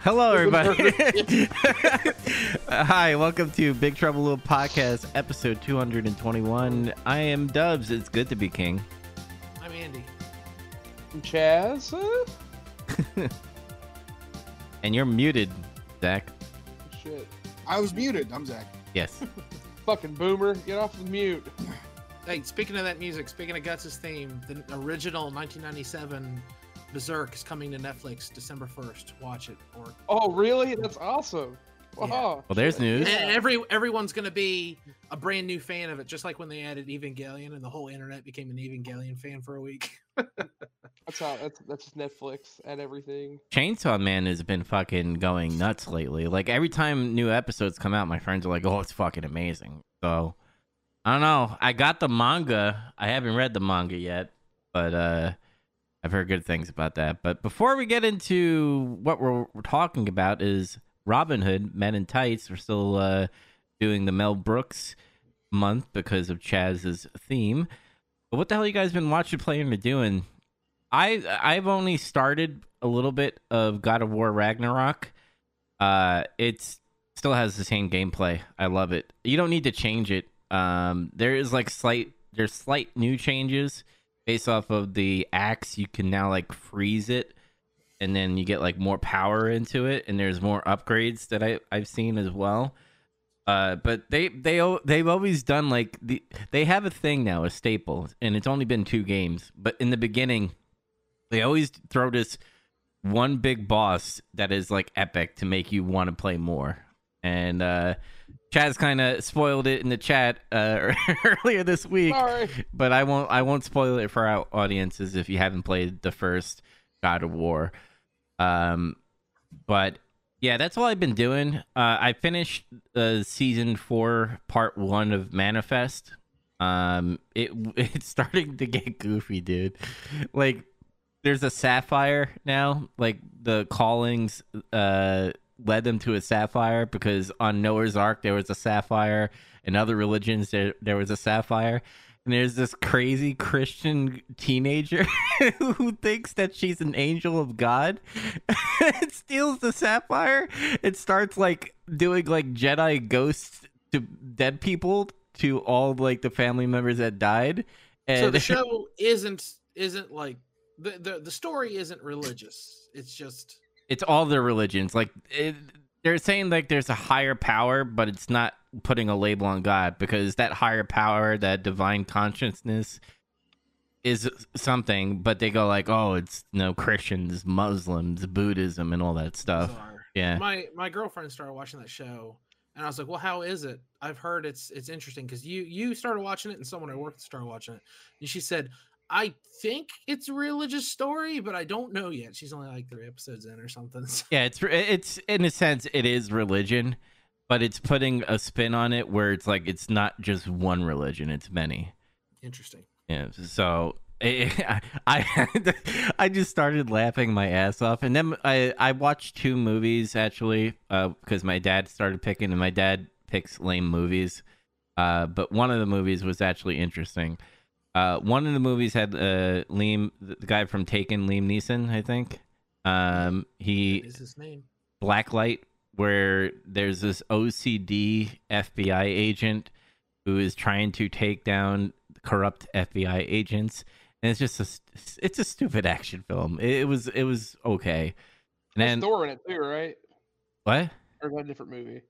Hello, everybody. Hi, welcome to Big Trouble Little Podcast, episode 221. I am Dubs. It's good to be king. I'm Andy. I'm Chaz? And you're muted, Zach. Shit. I was muted. I'm Zach. Yes. Fucking boomer. Get off the mute. Hey, speaking of that music, speaking of Guts' theme, the original 1997 Berserk is coming to Netflix December 1st. Watch it. Or Oh, really? That's awesome. Wow. Yeah. Well, there's news. and every everyone's gonna be a brand new fan of it, just like when they added Evangelion and the whole internet became an Evangelion fan for a week. That's how. That's that's just Netflix and everything. Chainsaw Man has been fucking going nuts lately. Like every time new episodes come out, my friends are like, "Oh, it's fucking amazing." So I don't know. I got the manga. I haven't read the manga yet, but uh I've heard good things about that. But before we get into what we're, we're talking about, is Robin Hood Men in Tights. We're still uh doing the Mel Brooks month because of Chaz's theme. But what the hell you guys been watching, playing, or doing? I I've only started a little bit of God of War Ragnarok. Uh, it's still has the same gameplay. I love it. You don't need to change it. Um, there is like slight there's slight new changes based off of the axe. You can now like freeze it, and then you get like more power into it, and there's more upgrades that I I've seen as well. Uh, but they they they've always done like the they have a thing now, a staple, and it's only been two games. But in the beginning, they always throw this one big boss that is like epic to make you want to play more. And uh Chaz kind of spoiled it in the chat uh, earlier this week, Sorry. but I won't. I won't spoil it for our audiences if you haven't played the first God of War. Um, but yeah, that's all I've been doing. Uh, I finished uh, season four, part one of Manifest. Um, it it's starting to get goofy, dude. Like, there's a sapphire now. Like the callings uh led them to a sapphire because on Noah's Ark there was a sapphire. In other religions there there was a sapphire. And there's this crazy Christian teenager who thinks that she's an angel of God. it steals the sapphire. It starts like doing like Jedi ghosts to dead people to all like the family members that died. And so the show isn't isn't like the, the the story isn't religious. It's just it's all their religions. Like it, they're saying like there's a higher power, but it's not putting a label on God because that higher power, that divine consciousness, is something. But they go like, oh, it's you know Christians, Muslims, Buddhism, and all that stuff. bizarre. Yeah, My my girlfriend started watching that show, and I was like, "Well, how is it?" I've heard it's it's interesting because you you started watching it, and someone I work started watching it, and she said, "I think it's a religious story, but I don't know yet." She's only like three episodes in or something. so- yeah. It's it's in a sense it is religion, but it's putting a spin on it where it's like it's not just one religion; it's many. Interesting. Yeah, so I, I I just started laughing my ass off, and then I I watched two movies actually uh, because my dad started picking, and my dad picks lame movies, uh, but one of the movies was actually interesting. Uh, one of the movies had uh, Liam, the guy from Taken, Liam Neeson, I think. Um, he What is his name? Blacklight, where there's this OCD FBI agent who is trying to take down corrupt FBI agents, and it's just a it's a stupid action film. It, it was it was okay. And There's then Thor in it too, right? what? Or is that a different movie?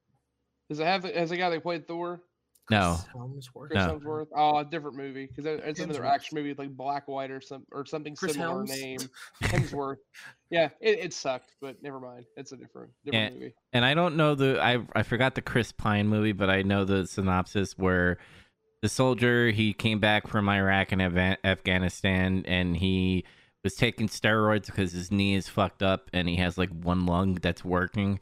Does it have the, has the guy that played Thor? No, Chris Helmsworth. Chris No. Hemsworth? Oh, a different movie because it's another action movie like Black White or some or something Chris similar Helms? name. Hemsworth. yeah, it, it sucked, but never mind. It's a different different Yeah. movie. and I don't know the I I forgot the Chris Pine movie, but I know the synopsis where the soldier he came back from Iraq and Afga- Afghanistan, and he was taking steroids because his knee is fucked up, and he has like one lung that's working,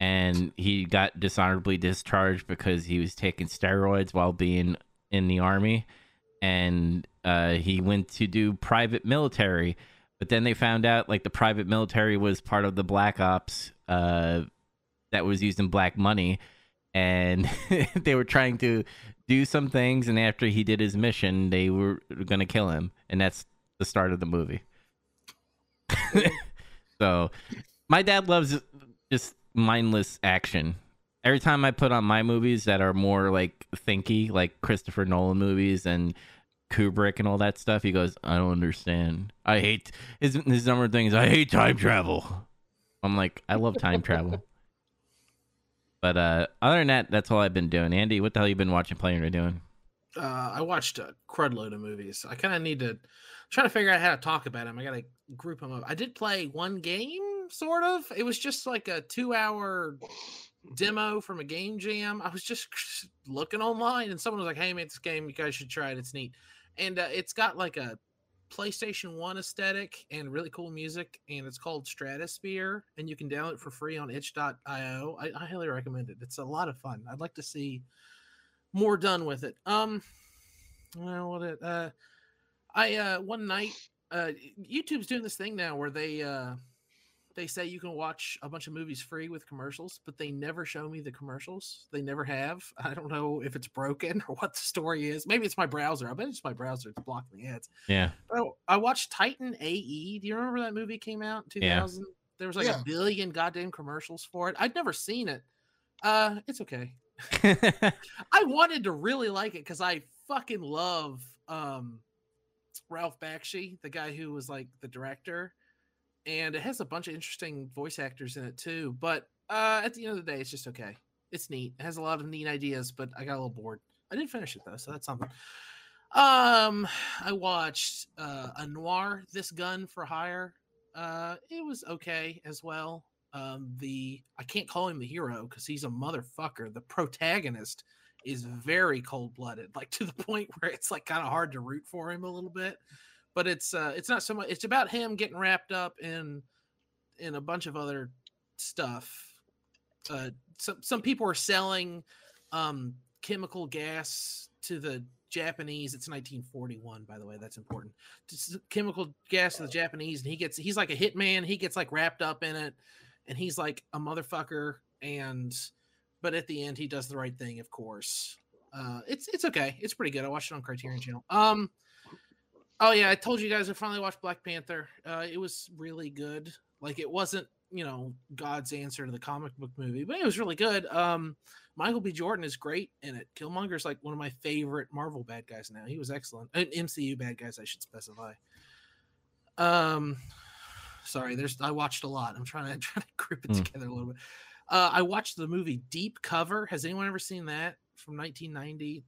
and he got dishonorably discharged because he was taking steroids while being in the army, and uh, he went to do private military. But then they found out like the private military was part of the black ops uh, that was used in black money, and they were trying to do some things. And after he did his mission, they were going to kill him, and that's the start of the movie. so, my dad loves just mindless action. Every time I put on my movies that are more like thinky, like Christopher Nolan movies and Kubrick and all that stuff, he goes, "I don't understand. I hate his his number of things. I hate time travel." I'm like, I love time travel. But uh, other than that, that's all I've been doing. Andy, what the hell you been watching, playing, or doing? Uh, I watched a crud load of movies. I kind of need to try to figure out how to talk about them. I got to group them up. I did play one game, sort of. It was just like a two-hour demo from a game jam. I was just looking online, and someone was like, "Hey, man, this game you guys should try it. It's neat." And uh, it's got like a PlayStation 1 aesthetic and really cool music, and it's called Stratosphere, and you can download it for free on itch.io. I, I highly recommend it. It's a lot of fun. I'd like to see more done with it. Um, well, what it, uh, I, uh, one night, uh, YouTube's doing this thing now where they, uh, they say you can watch a bunch of movies free with commercials, but they never show me the commercials. They never have. I don't know if it's broken or what the story is. Maybe it's my browser. I bet it's my browser. It's blocking the ads. Yeah. Oh, I watched Titan AE. Do you remember that movie came out in 2000? Yeah. There was like yeah. a billion goddamn commercials for it. I'd never seen it. Uh, it's okay. I wanted to really like it because I fucking love um Ralph Bakshi, the guy who was like the director and it has a bunch of interesting voice actors in it too. But uh, at the end of the day, it's just okay. It's neat. It has a lot of neat ideas, but I got a little bored. I didn't finish it though, so that's something. Um, I watched uh, a noir, This Gun for Hire. Uh, it was okay as well. Um, the I can't call him the hero because he's a motherfucker. The protagonist is very cold blooded, like to the point where it's like kind of hard to root for him a little bit but it's uh it's not so much it's about him getting wrapped up in in a bunch of other stuff uh some some people are selling um chemical gas to the Japanese. It's 1941, by the way. That's important. Just chemical gas to the Japanese, and he gets he's like a hitman. He gets like wrapped up in it, and he's like a motherfucker. And but at the end, he does the right thing, of course. Uh, it's it's okay. It's pretty good. I watched it on Criterion Channel. Um, Oh yeah, I told you guys I finally watched Black Panther. Uh, it was really good. Like it wasn't, you know, God's answer to the comic book movie, but it was really good. Um, Michael B. Jordan is great in it. Killmonger is like one of my favorite Marvel bad guys now. He was excellent. Uh, MCU bad guys, I should specify. Um, sorry, there's I watched a lot. I'm trying to try to group it mm. together a little bit. Uh, I watched the movie Deep Cover. Has anyone ever seen that from 1990?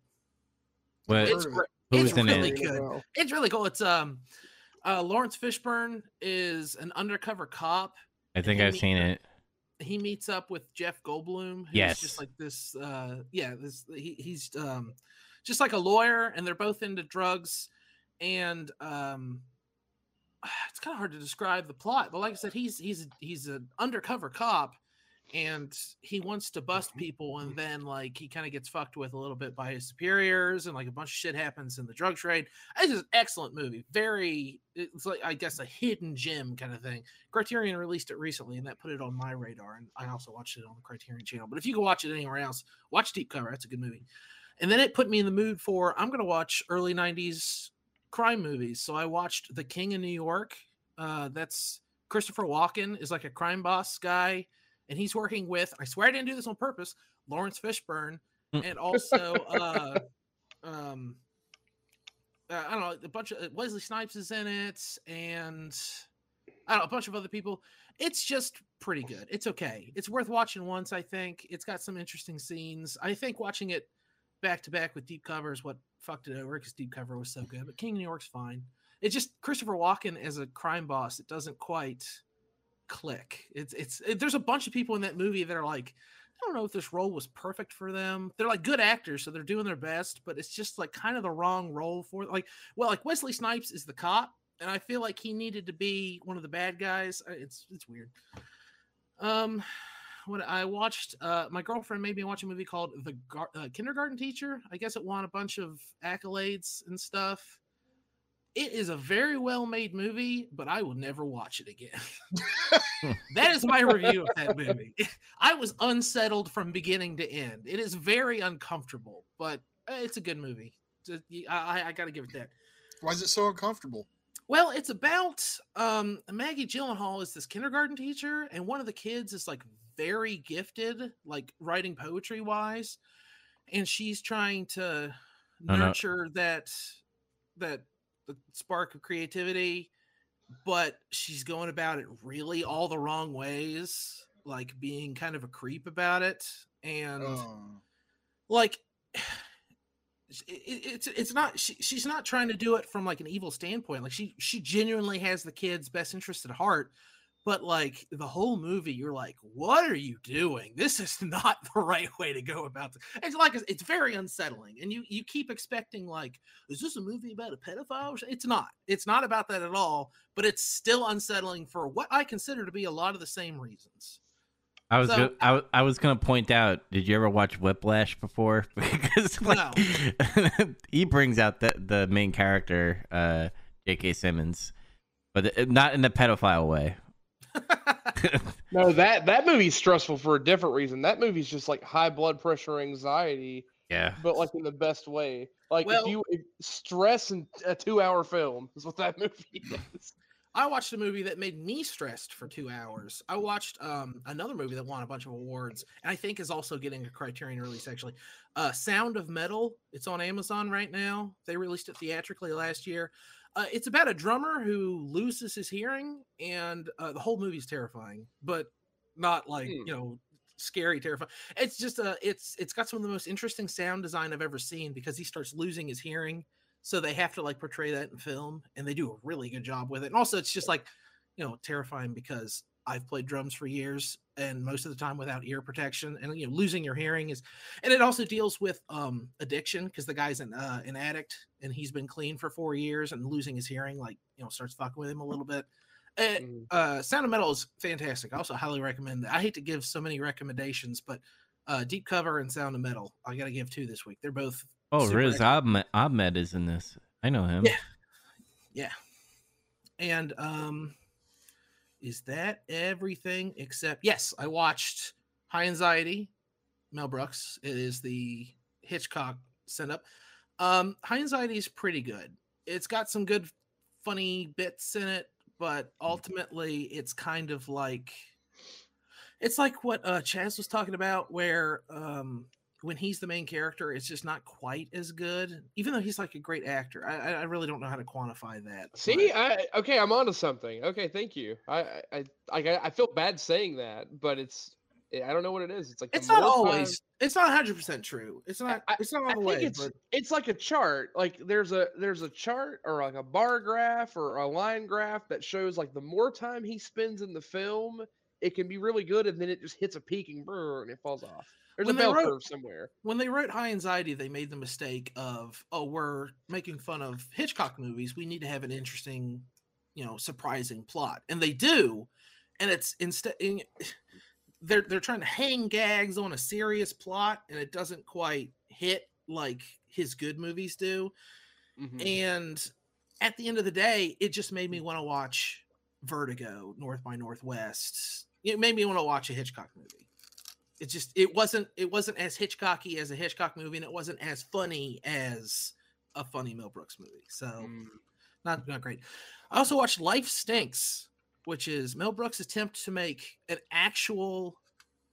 What? It's great. Who's it's really it? good. It's really cool. It's um uh Laurence Fishburne is an undercover cop. I think I've seen it. He meets up with Jeff Goldblum, who's yes. just like this uh yeah, this he, he's um just like a lawyer and they're both into drugs and um it's kind of hard to describe the plot, but like I said, he's he's he's an undercover cop and he wants to bust Mm-hmm. people and then like he kind of gets fucked with a little bit by his superiors and like a bunch of shit happens in the drug trade. It's an excellent movie. Very it's like i guess a hidden gem kind of thing. Criterion released it recently and that put it on my radar and i also watched it on the criterion channel. But if you can watch it anywhere else watch deep cover. That's a good movie. And then it put me in the mood for i'm going to watch early 90s crime movies. So i watched the king of new york. Uh, that's christopher walken is like a crime boss guy and he's working with I swear I didn't do this on purpose, Laurence Fishburne, Mm. and also uh um uh, I don't know, a bunch of Wesley Snipes is in it, and I don't know, a bunch of other people. It's just pretty good. It's okay. It's worth watching once, I think. It's got some interesting scenes. I think watching it back to back with Deep Cover is what fucked it over because Deep Cover was so good. But King of New York's fine. It's just Christopher Walken as a crime boss. It doesn't quite click. It's it's it, there's a bunch of people in that movie that are like, I don't know if this role was perfect for them. They're like good actors, so they're doing their best, but it's just like kind of the wrong role for like well, like Wesley Snipes is the cop, and I feel like he needed to be one of the bad guys. It's it's weird. Um when I watched uh my girlfriend made me watch a movie called The Gar- uh, Kindergarten Teacher. I guess it won a bunch of accolades and stuff. It is a very well made movie, but I will never watch it again. that is my review of that movie. I was unsettled from beginning to end. It is very uncomfortable, but uh, it's a good movie. I, I got to give it that. Why is it so uncomfortable? Well, it's about um, Maggie Gyllenhaal is this kindergarten teacher, and one of the kids is like very gifted, like writing poetry wise, and she's trying to nurture that that the spark of creativity, but she's going about it really all the wrong ways, like being kind of a creep about it, and Oh. like it, it- it's it's not she, she's not trying to do it from like an evil standpoint like she she genuinely has the kids best interest at heart but like the whole movie you're like what are you doing this is not the right way to go about this it's like it's very unsettling and you you keep expecting like is this a movie about a pedophile it's not it's not about that at all but it's still unsettling for what i consider to be a lot of the same reasons I was So- go- I, w- I was gonna point out. Did you ever watch Whiplash before? because like he brings out the the main character, uh, J.K. Simmons, but it- not in the pedophile way. No, that that movie's stressful for a different reason. That movie's just like high blood pressure, anxiety, yeah. but like in the best way. Like Well- if you if stress in a two-hour film is what that movie is. I watched a movie that made me stressed for two hours. I watched um, another movie that won a bunch of awards, and I think is also getting a Criterion release. Actually, uh, Sound of Metal. It's on Amazon right now. They released it theatrically last year. Uh, it's about a drummer who loses his hearing, and uh, the whole movie's terrifying, but not like Hmm. you know scary terrifying it's just a it's it's got some of the most interesting sound design i've ever seen because he starts losing his hearing so they have to like portray that in film and they do a really good job with it and also it's just like you know terrifying because i've played drums for years and most of the time without ear protection and you know losing your hearing is and it also deals with um addiction because the guy's an uh, an addict and he's been clean for four years and losing his hearing like you know starts fucking with him a little bit Uh, Mm. uh sound of metal is fantastic i also highly recommend that i hate to give so many recommendations but uh deep cover and sound of metal i gotta give two this week they're both Oh, Riz excellent. Ahmed, Ahmed is in this. I know him. Yeah. yeah and um is that everything except yes i watched high anxiety mel brooks. It is the hitchcock setup. Um high anxiety is pretty good. It's got some good funny bits in it but ultimately it's kind of like it's like what uh chaz was talking about where um when he's the main character it's just not quite as good even though he's like a great actor i I- really don't know how to quantify that See, I okay, I'm onto something. Okay, thank you. I I I, I, I feel bad saying that, but it's eh, I don't know what it is. It's like it's not more time- always it's not 100% true it's not I- it's not all I the think way it's but it's like a chart. Like there's a there's a chart or like a bar graph or a line graph that shows like the more time he spends in the film, it can be really good, and then it just hits a peak and brr, and it falls off. There's When a they bell wrote- curve somewhere. when they wrote high anxiety they made the mistake of oh we're making fun of hitchcock movies. We need to have an interesting you know surprising plot. And they do and it's instead in, they're they're trying to hang gags on a serious plot and it doesn't quite hit like his good movies do Mhm. and at the end of the day it just made me want to watch vertigo north by northwest. It made me want to watch a hitchcock movie it just it wasn't it wasn't as hitchcocky as a hitchcock movie and it wasn't as funny as a funny mel brooks movie so Mm. not not great i also watched life stinks which is mel brooks attempt to make an actual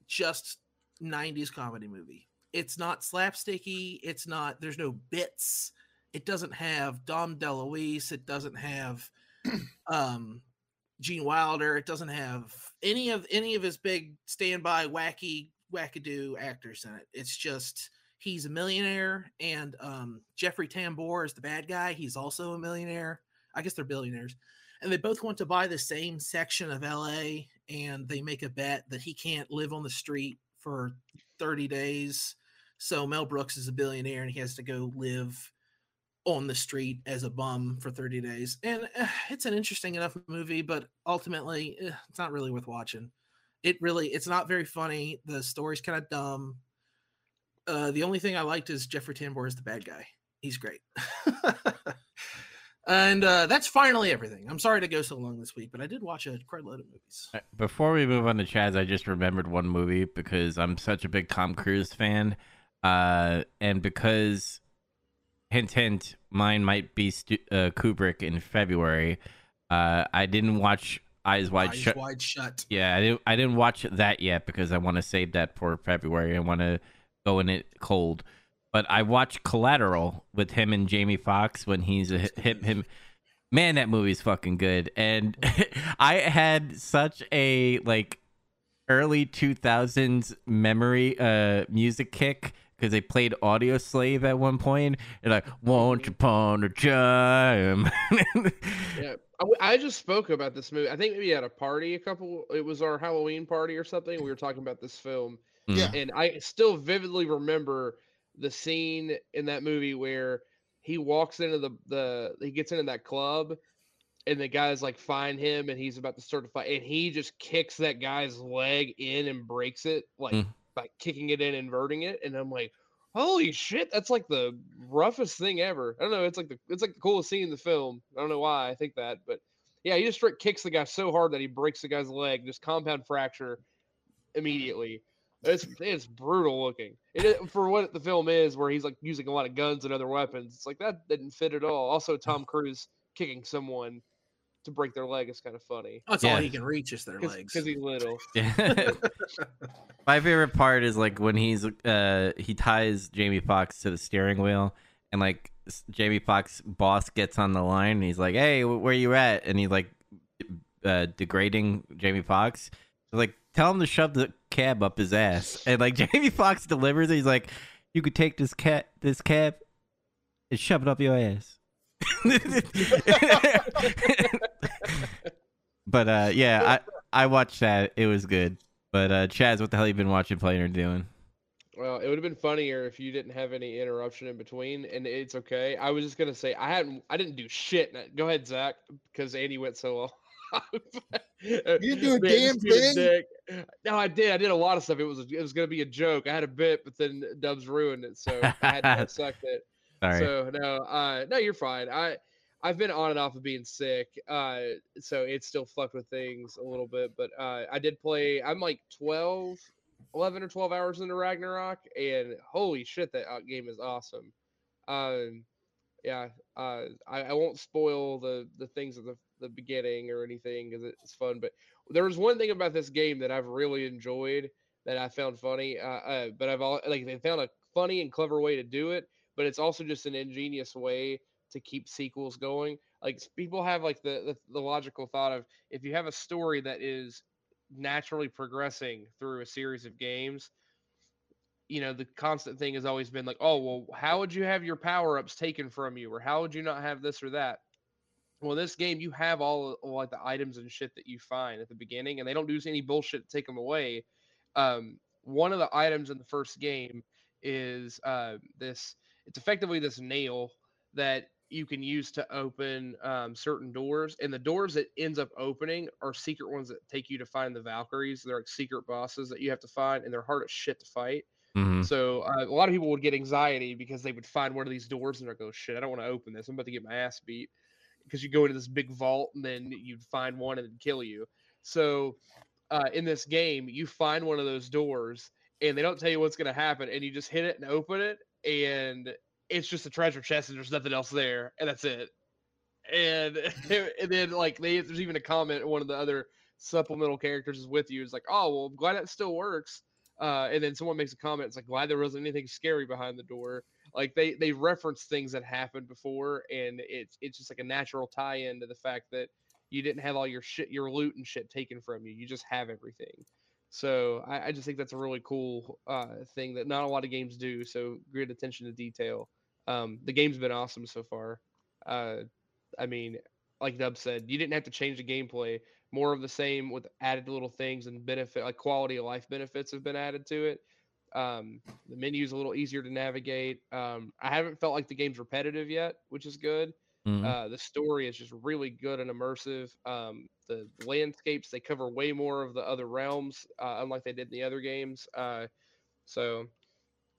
just 90s comedy movie it's not slapsticky it's not there's no bits it doesn't have dom deluise it doesn't have um gene wilder it doesn't have any of any of his big standby wacky wackadoo actors in it. It's just he's a millionaire and um jeffrey tambor is the bad guy. He's also a millionaire. I guess they're billionaires. And they both want to buy the same section of la and they make a bet that he can't live on the street for 30 days. So mel brooks is a billionaire and he has to go live on the street as a bum for 30 days. And uh, it's an interesting enough movie but ultimately eh, it's not really worth watching it really it's not very funny the story's kind of dumb. Uh the only thing i liked is jeffrey tambor is the bad guy. He's great. And uh that's finally everything. I'm sorry to go so long this week but i did watch a quite lot of movies. Before we move on to Chaz, I just remembered one movie because I'm such a big Tom Cruise fan, uh, and because hint hint, mine might be Stu- uh, Kubrick in February. Uh, I didn't watch Eyes Wide Eyes Shut. wide shut. Yeah, I didn't. I didn't watch that yet because I want to save that for February. I want to go in it cold. But I watched Collateral with him and Jamie Foxx when he's a him him. Man, that movie's fucking good. And I had such a like early 2000s memory uh music kick because they played Audioslave at one. And like, once upon a time. Yeah, I, w- I just spoke about this movie. I think maybe at a party a couple. It was our Halloween party or something. We were talking about this film, Yeah. and I still vividly remember the scene in that movie where he walks into the the he gets into that club, and the guys like find him, and he's about to start to fight, and he just kicks that guy's leg in and breaks it, like Mm. by kicking it in, inverting it, and I'm like. Holy shit, that's like the roughest thing ever. I don't know, it's like the it's like the coolest scene in the film. I don't know why I think that, but yeah, he just straight kicks the guy so hard that he breaks the guy's leg, just compound fracture immediately. It's it's brutal looking. It for what the film is, where he's like using a lot of guns and other weapons. It's like that didn't fit at all. Also, Tom Cruise kicking someone to break their leg is kind of funny That's Yeah. all he can reach is their legs. because he's little. Yeah. My favorite part is like when he's uh he ties Jamie Foxx to the steering wheel and like Jamie Foxx boss gets on the line and he's like, "Hey, where you at?" and he's like uh degrading Jamie Foxx. So, like tell him to shove the cab up his ass. And like Jamie Foxx delivers it, he's like, "You could take this cat this cab and shove it up your ass." But uh yeah, I I watched that. It was good. But uh Chaz, what the hell you been watching, playing, or doing? Well, it would have been funnier if you didn't have any interruption in between, and it's okay. I was just gonna say I hadn't, I didn't do shit. Go ahead, Zach, because Andy went so long. you do a damn thing? No, I did. I did a lot of stuff. It was it was gonna be a joke. I had a bit, but then Dubs ruined it, so I had to suck it. Sorry. So no, uh, no, you're fine. I I've been on and off of being sick, uh, so it's still fucked with things a little bit. But uh, I did play. I'm like 12, 11 or 12 hours into Ragnarok, and holy shit, that uh, game is awesome. Um, yeah, uh, I, I won't spoil the the things at the the beginning or anything because it's fun. But there was one thing about this game that I've really enjoyed that I found funny. Uh, uh, but I've all like they found a funny and clever way to do it but it's also just an ingenious way to keep sequels going. Like people have like the, the the logical thought of if you have a story that is naturally progressing through a series of games, you know, the constant thing has always been like, oh well, how would you have your power ups taken from you, or how would you not have this or that? Well, this game, you have all, like the items and shit that you find at the beginning, and they don't do any bullshit to take them away. Um, one of the items in the first game is uh, this it's effectively this nail that you can use to open um, certain doors and the doors that ends up opening are secret ones that take you to find the valkyries. They're like secret bosses that you have to find and they're hard as shit to fight. Hmm so uh, a lot of people would get anxiety because they would find one of these doors and they go shit i don't want to open this. I'm about to get my ass beat. Because you go into this big vault and then you'd find one and it'd kill you. So uh, in this game you find one of those doors and they don't tell you what's going to happen and you just hit it and open it and it's just a treasure chest and there's nothing else there and that's it. And and then like they there's even a comment one of the other supplemental characters is with you is like oh well i'm glad that still works. Uh and then someone makes a comment it's like glad there wasn't anything scary behind the door. Like they they reference things that happened before and it's it's just like a natural tie-in to the fact that you didn't have all your shit your loot and shit taken from you you just have everything so I, I just think that's a really cool uh, thing that not a lot of games do. So great attention to detail. Um, the game's been awesome so far. Uh, I mean, like Dub said, you didn't have to change the gameplay. More of the same with added little things and benefit, like quality of life benefits have been added to it. Um, the menu's a little easier to navigate. Um, I haven't felt like the game's repetitive yet, which is good. Mhm. Uh, the story is just really good and immersive. Um, the landscapes they cover way more of the other realms, uh, unlike they did in the other games. Uh, so,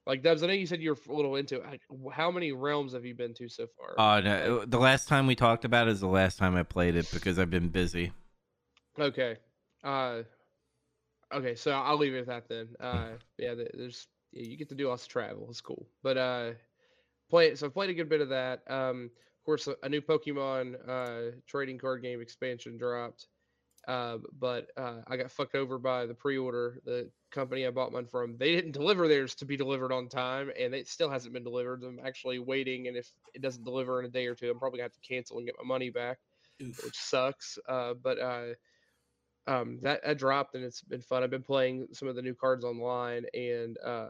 like Dubs, I know you said you're a little into. it. How many realms have you been to so far? Oh no! The last time we talked about it is the last time I played it because I've been busy. Okay. Uh, okay, so I'll leave it at that then. Uh, yeah, there's yeah, you get to do lots of travel. It's cool. But uh, play so I've played a good bit of that. Um, course, a, a new Pokemon uh trading card game expansion dropped. Uh, but uh, I got fucked over by the pre-order. The company I bought mine from, they didn't deliver theirs to be delivered on time, and it still hasn't been delivered. I'm actually waiting, and if it doesn't deliver in a day or two, I'm probably gonna have to cancel and get my money back, Oof. which sucks. Uh, but uh, um, that, that dropped, and it's been fun. I've been playing some of the new cards online, and uh,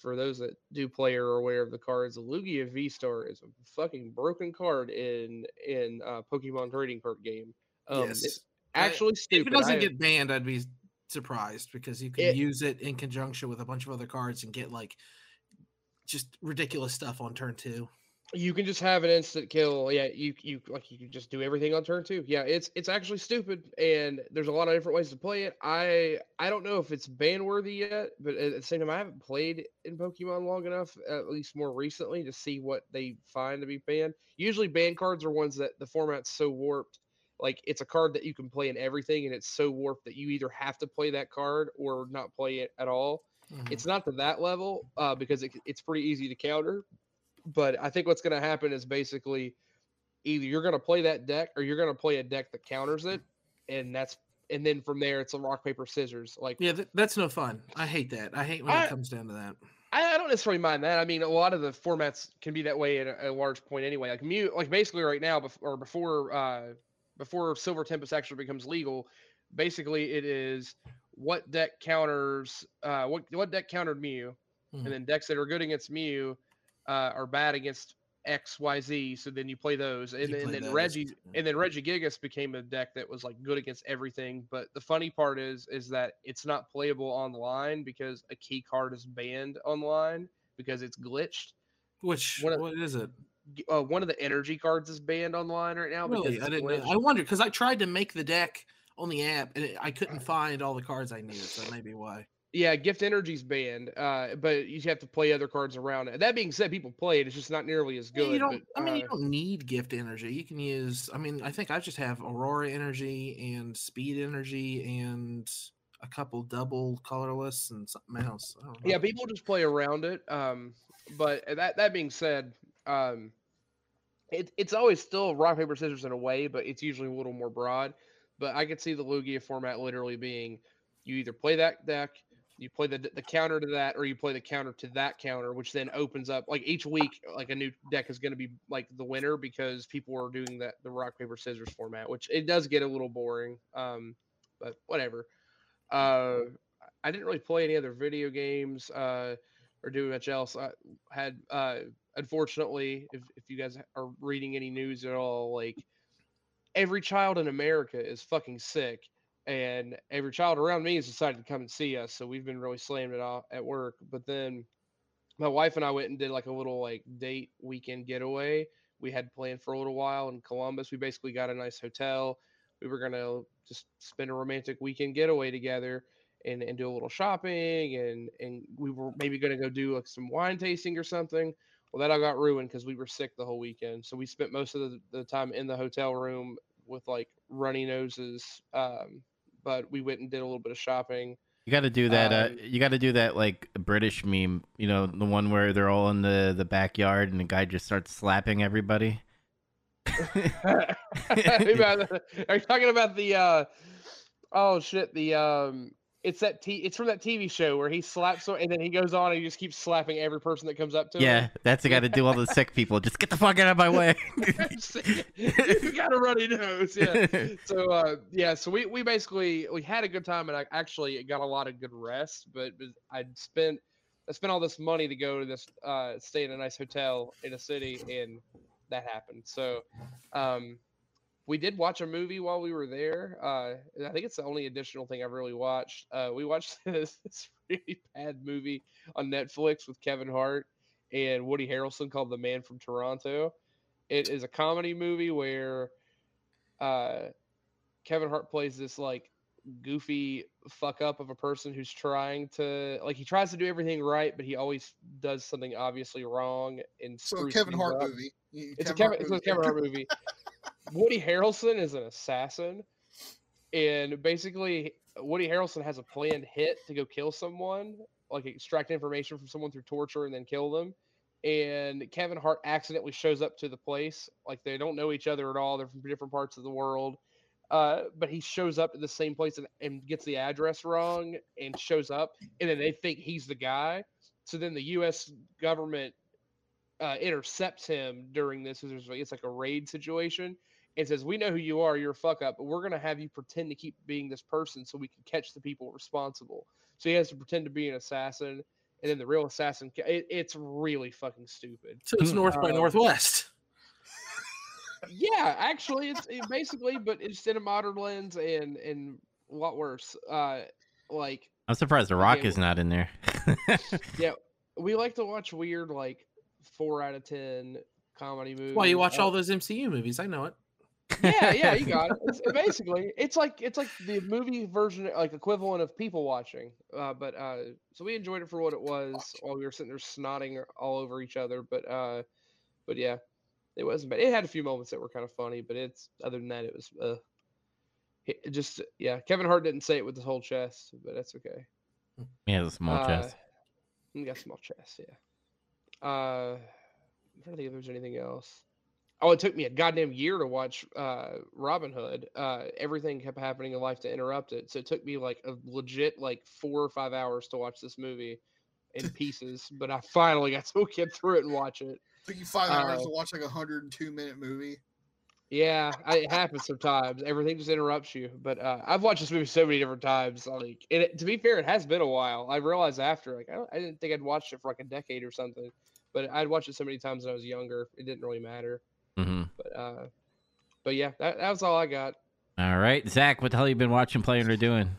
for those that do play or are aware of the cards, the Lugia V Star is a fucking broken card in in uh, Pokemon trading card game. Um, yes. It's I- actually if it doesn't I- get banned, I'd be surprised because you can It- use it in conjunction with a bunch of other cards and get like just ridiculous stuff on turn two. You can just have an instant kill. Yeah, you you like you can just do everything on turn two. Yeah, it's it's actually stupid, and there's a lot of different ways to play it. I I don't know if it's ban worthy yet, but at the same time, I haven't played in Pokemon long enough, at least more recently, to see what they find to be banned. Usually, ban cards are ones that the format's so warped. Like it's a card that you can play in everything, and it's so warped that you either have to play that card or not play it at all. Mhm. It's not to that level uh, because it, it's pretty easy to counter. But I think what's going to happen is basically either you're going to play that deck or you're going to play a deck that counters it, and that's and then from there it's a rock paper scissors. Like yeah, th- that's no fun. I hate that. I hate when I- it comes down to that. I, I don't necessarily mind that. I mean, a lot of the formats can be that way at a, a large point anyway. Like Mew, like basically right now, bef- or before uh, before Silver Tempest actually becomes legal, basically it is what deck counters uh, what what deck countered Mew, and then decks that are good against Mew uh, are bad against X Y Z. So then you play those, and, and then those, Reggie yeah. and then Regigigas became a deck that was like good against everything. But the funny part is, is that it's not playable online because a key card is banned online because it's glitched. Which One of- what is it? Uh, one of the energy cards is banned online right now Really, because I didn't. I wondered because I tried to make the deck on the app and it, I couldn't find all the cards I needed. So maybe why. Yeah, gift energy's banned, uh, but you have to play other cards around it. That being said, people play it; it's just not nearly as Yeah, good. you don't. but, I mean, you uh, don't need gift energy. You can use. I mean, I think I just have Aurora energy and Speed energy and a couple double colorless and something else. I don't know. yeah, people just play around it. Um, but that that being said, um, it, it's always still rock paper scissors in a way, but it's usually a little more broad. But I could see the Lugia format literally being you either play that deck, you play the the counter to that, or you play the counter to that counter, which then opens up like each week, like a new deck is going to be like the winner because people are doing that the rock paper scissors format, which it does get a little boring. Um, but whatever. Uh, I didn't really play any other video games. Uh, or do much else. I had uh unfortunately, if if you guys are reading any news at all, like every child in America is fucking sick, and every child around me has decided to come and see us. So we've been really slammed it off at work. But then my wife and I went and did like a little like date weekend getaway. We had planned for a little while in Columbus. We basically got a nice hotel. We were gonna just spend a romantic weekend getaway together and, and do a little shopping and and we were maybe to go do like some wine tasting or something well that all got ruined because we were sick the whole weekend so we spent most of the, the time in the hotel room with like runny noses um, but we went and did a little bit of shopping You got to do that. Uh, Um, you got to do that like British meme. You know, the one where they're all in the the backyard and the guy just starts slapping everybody. Are you talking about the uh oh shit the um it's that t it's from that tv show where he slaps and then he goes on and he just keeps slapping every person that comes up to him Yeah, that's the guy to do all the sick people. Just get the fuck out of my way. you got a runny nose. Yeah. So uh, yeah, so we we basically we had a good time and I actually got a lot of good rest, but but I'd spent I spent all this money to go to this uh, stay in a nice hotel in a city and that happened. So um, we did watch a movie while we were there. Uh, and I think it's the only additional thing I've really watched. Uh, we watched this, this really bad movie on Netflix with Kevin Hart and Woody Harrelson called The Man from Toronto. It is a comedy movie where uh, Kevin Hart plays this like goofy fuck up of a person who's trying to like he tries to do everything right, but he always does something obviously wrong and So Kevin Hart up. movie. It's a Kevin, it's a movie. Kevin Hart movie. Woody Harrelson is an assassin, and basically Woody Harrelson has a planned hit to go kill someone, like extract information from someone through torture and then kill them. And Kevin Hart accidentally shows up to the place, like they don't know each other at all. They're from different parts of the world. Uh, but he shows up at the same place and, and gets the address wrong and shows up, and then they think he's the guy. So then the U.S. government uh, intercepts him during this. It's like a raid situation and says, "We know who you are. You're a fuck up, but we're gonna have you pretend to keep being this person so we can catch the people responsible." So he has to pretend to be an assassin, and then the real assassin. It, it's really fucking stupid. So it's North by Um, Northwest. Yeah, actually, it's it basically, but instead of modern lens and and a lot worse. Uh, like I'm surprised The Rock Okay, is not in there. yeah, we like to watch weird like four out of ten comedy movies. Why you watch all those MCU movies? I know it. Yeah, yeah, you got it. It's, basically, it's like it's like the movie version, like equivalent of people watching. Uh, but uh, so we enjoyed it for what it was while we were sitting there snotting all over each other. But uh, but yeah, it wasn't bad. It had a few moments that were kind of funny, but it's other than that, it was uh, it just yeah. Kevin Hart didn't say it with his whole chest, but that's okay. He has a small chest. Uh, he got a small chest, yeah. Uh, I'm trying to think if there's anything else. Oh, it took me a goddamn year to watch uh, Robin Hood. Uh, everything kept happening in life to interrupt it, so it took me like a legit like four or five hours to watch this movie in pieces. but I finally got to get through it and watch it. Took you five hours Uh, to watch like a hundred and two minute movie. Yeah, I, it happens sometimes. Everything just interrupts you. But uh, I've watched this movie so many different times. Like, and it, to be fair, it has been a while. I realized after, like, I, I didn't think I'd watched it for like a decade or something. But I'd watched it so many times when I was younger, it didn't really matter. Hmm But uh, but yeah, that, that was all I got. All right, Zach, what the hell you been watching, playing, or doing?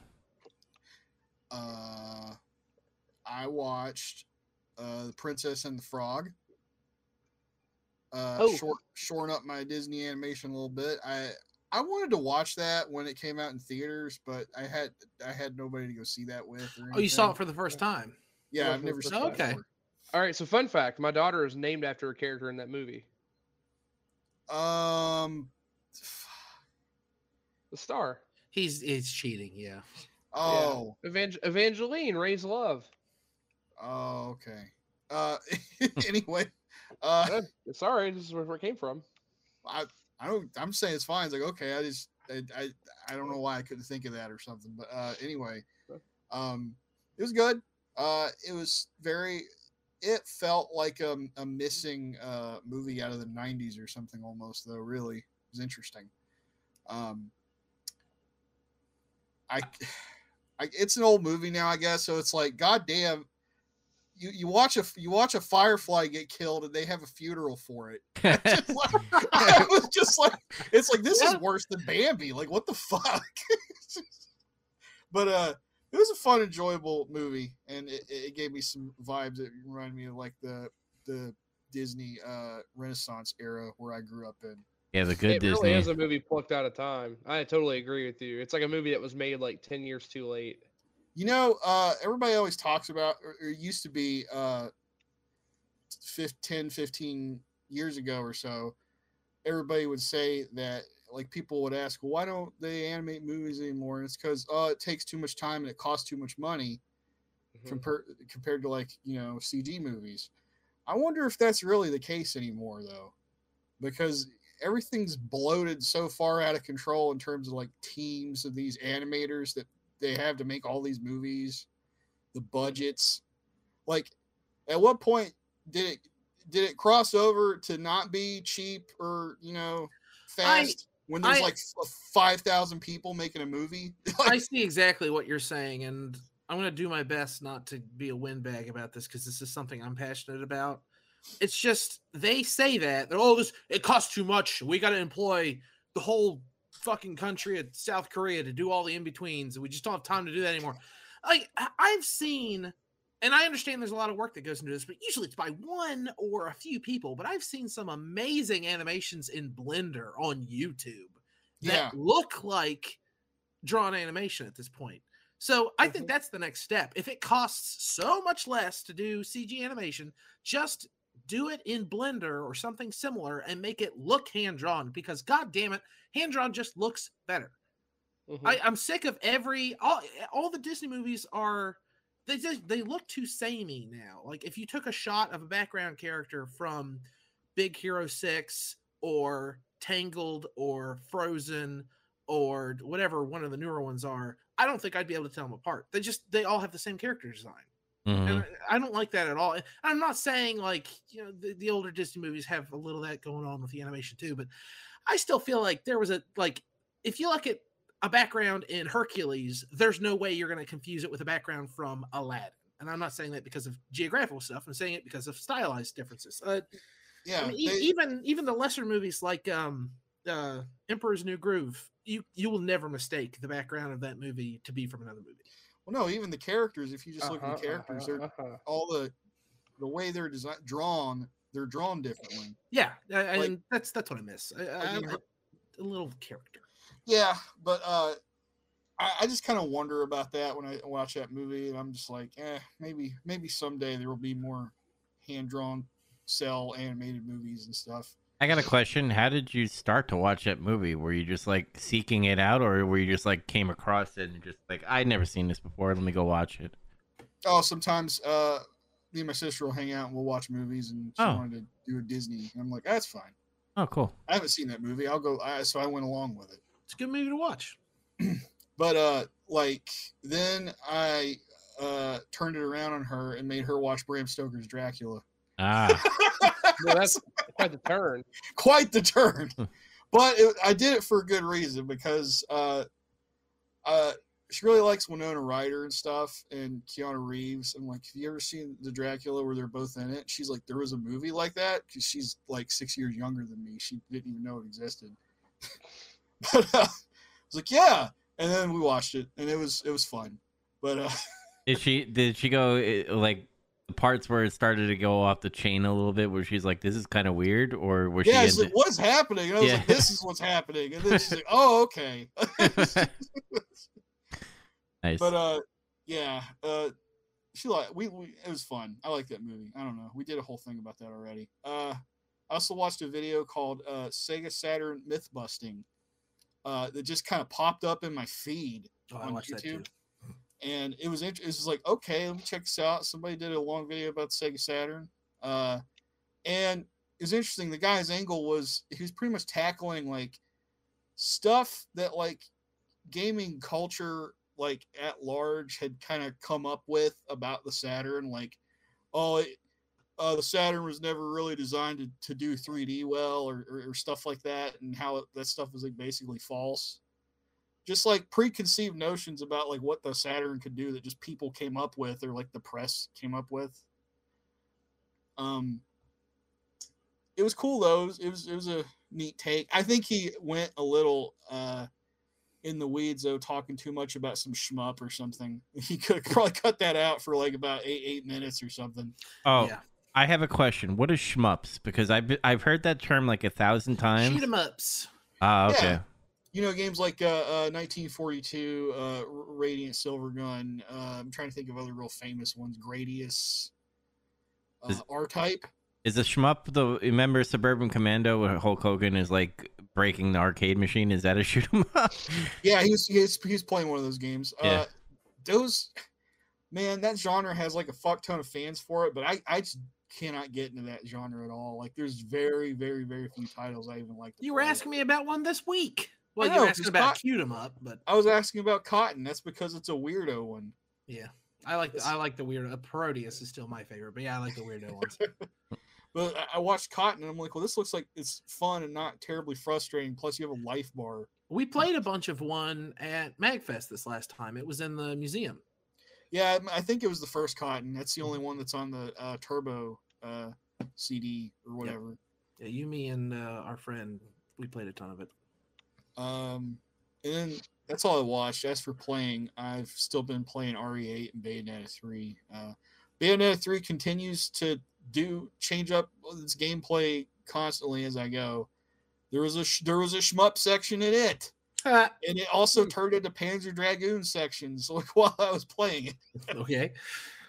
Uh, I watched uh, The Princess and the Frog. Uh, Oh. short, shoring up my Disney animation a little bit. I I wanted to watch that when it came out in theaters, but I had I had nobody to go see that with. Or Oh, you saw it for the first time. Yeah, Oh, I've never the seen first it time. before. All right, so fun fact: my daughter is named after a character in that movie, Um. the star He's he's cheating. Yeah. Oh. Evang- Evangeline, Ray's Love. Oh. Okay. Uh. anyway. Uh. Uh, sorry, this is where it came from. I I don't I'm saying it's fine. It's like okay, I just I I, I don't know why I couldn't think of that or something. But uh anyway, um it was good. Uh it was very it felt like a, a missing uh movie out of the 90s or something almost though really it was interesting um i I, it's an old movie now, I guess. So it's like, goddamn, you, you watch a you watch a firefly get killed and they have a funeral for it. Just like- I was just like, it's like this is worse than Bambi. Like, what the fuck? but uh, it was a fun, enjoyable movie, and it, it gave me some vibes that remind me of like the the Disney uh Renaissance era where I grew up in. yeah, the good it Disney. really is a movie plucked out of time. I totally agree with you. It's like a movie that was made like ten years too late. You know, uh, everybody always talks about, or, or used to be uh, fif- 10, 15 years ago or so, everybody would say that, like, people would ask, why don't they animate movies anymore? And it's because, oh, it takes too much time and it costs too much money Mhm. compar- compared to, like, you know, CG movies. I wonder if that's really the case anymore, though, because everything's bloated so far out of control in terms of, like, teams of these animators that they have to make all these movies, the budgets. Like, at what point did it did it cross over to not be cheap or you know fast when there's I- like five thousand people making a movie? I see exactly what you're saying, and I'm going to do my best not to be a windbag about this because this is something I'm passionate about. It's just they say that they're oh this it costs too much. We got to employ the whole fucking country of South Korea to do all the in betweens. We just don't have time to do that anymore. Like I've seen, and I understand there's a lot of work that goes into this, but usually it's by one or a few people. But I've seen some amazing animations in Blender on YouTube that Yeah. look like drawn animation at this point. So I think Mhm. that's the next step. If it costs so much less to do CG animation, just do it in Blender or something similar and make it look hand drawn because god damn it, hand drawn just looks better. Mhm. I, I'm sick of every all all the Disney movies are they just they look too samey now. Like if you took a shot of a background character from Big Hero 6 or Tangled or Frozen or whatever one of the newer ones are, I don't think I'd be able to tell them apart. They just they all have the same character design. Mhm. And I I don't like that at all. And I'm not saying like you know the, the older Disney movies have a little of that going on with the animation too, but I still feel like there was a like if you look at a background in Hercules, there's no way you're going to confuse it with a background from Aladdin. And I'm not saying that because of geographical stuff. I'm saying it because of stylized differences. Uh, Yeah, I mean, e- they- even even the lesser movies like um uh Emperor's New Groove, you you will never mistake the background of that movie to be from another movie. well, no, even the characters. If you just look at Uh-huh, the characters, uh-huh, they're uh-huh. all the the way they're design drawn. They're drawn differently. Yeah, I, I- Like- and that's that's what I miss. I, I, in I- Her- a little character. Yeah, but uh, I, I just kind of wonder about that when I watch that movie, and I'm just like, eh, maybe maybe someday there will be more hand drawn cell animated movies and stuff. I got a question. How did you start to watch that movie? Were you just like seeking it out, or were you just like came across it and just like I'd never seen this before? Let me go watch it. Oh, sometimes uh, me and my sister will hang out and we'll watch movies, and she Oh. wanted to do a Disney, and I'm like, that's fine. Oh, cool. I haven't seen that movie. I'll go. I, so I went along with it. It's a good movie to watch. But uh, like then I uh turned it around on her and made her watch Bram Stoker's Dracula. Ah, Well, that's quite the turn. quite the turn. But it, I did it for a good reason because uh, uh, she really likes Winona Ryder and stuff, and Keanu Reeves. I'm like, have you ever seen the Dracula where they're both in it? She's like, there was a movie like that because she's like six years younger than me. She didn't even know it existed. But uh, I was like, yeah, and then we watched it, and it was it was fun. But uh, did she did she go eh, like the parts where it started to go off the chain a little bit, where she's like, "This is kind of weird," or where yeah, she? into- like, what is happening? And I was Yeah. like, this is what's happening. And then she's like, oh, okay. nice. But uh, yeah, uh, she like we, we it was fun. I like that movie. I don't know. We did a whole thing about that already. Uh, I also watched a video called uh, Sega Saturn Myth Busting. Uh, that just kind of popped up in my feed Oh, on. YouTube. and it was int- it was like okay let me check this out somebody did a long video about the sega saturn uh and it was interesting the guy's angle was he was pretty much tackling like stuff that like gaming culture like at large had kind of come up with about the saturn like oh it, uh, the saturn was never really designed to, to do 3d well or, or, or stuff like that and how it, that stuff was like basically false just like preconceived notions about like what the Saturn could do that just people came up with or like the press came up with. Um, it was cool though. It was it was, it was a neat take. I think he went a little uh in the weeds though, talking too much about some shmup or something. He could probably cut that out for like about eight eight minutes or something. oh, yeah, I have a question. What is shmups? Because I've I've heard that term like a thousand times. shoot 'em ups. Ah, okay. Yeah. You know, games like uh, uh, 1942, uh, Radiant Silvergun. Uh, I'm trying to think of other real famous ones. Gradius, uh, Is- R-Type. Is a shmup the remember Suburban Commando where Hulk Hogan is like breaking the arcade machine? Is that a shoot 'em up? Yeah, he's was, he was he was playing one of those games. Yeah. Uh, those, man, that genre has like a fuck ton of fans for it, but I I just cannot get into that genre at all. Like, there's very very very few titles I even like. You were play. asking me about one this week. Well, I you were know, asking about 'em up, but I was asking about Cotton. That's because it's a weirdo one. yeah, I like the, I like the weirdo. Uh, Parodius is still my favorite, but yeah, I like the weirdo ones. But I watched Cotton and I'm like, well, this looks like it's fun and not terribly frustrating. Plus, you have a life bar. We played a bunch of one at Magfest this last time. It was in the museum. Yeah, I- think it was the first Cotton. That's the only one that's on the uh, Turbo uh, CD or whatever. Yeah, you, me, and uh, our friend, we played a ton of it. Um, and then that's all I watched. As for playing, I've still been playing RE8 and Bayonetta 3. Uh, Bayonetta 3 continues to do change up its gameplay constantly as I go. There was a sh- there was a shmup section in it, and it also turned into Panzer Dragoon sections like while I was playing it. okay,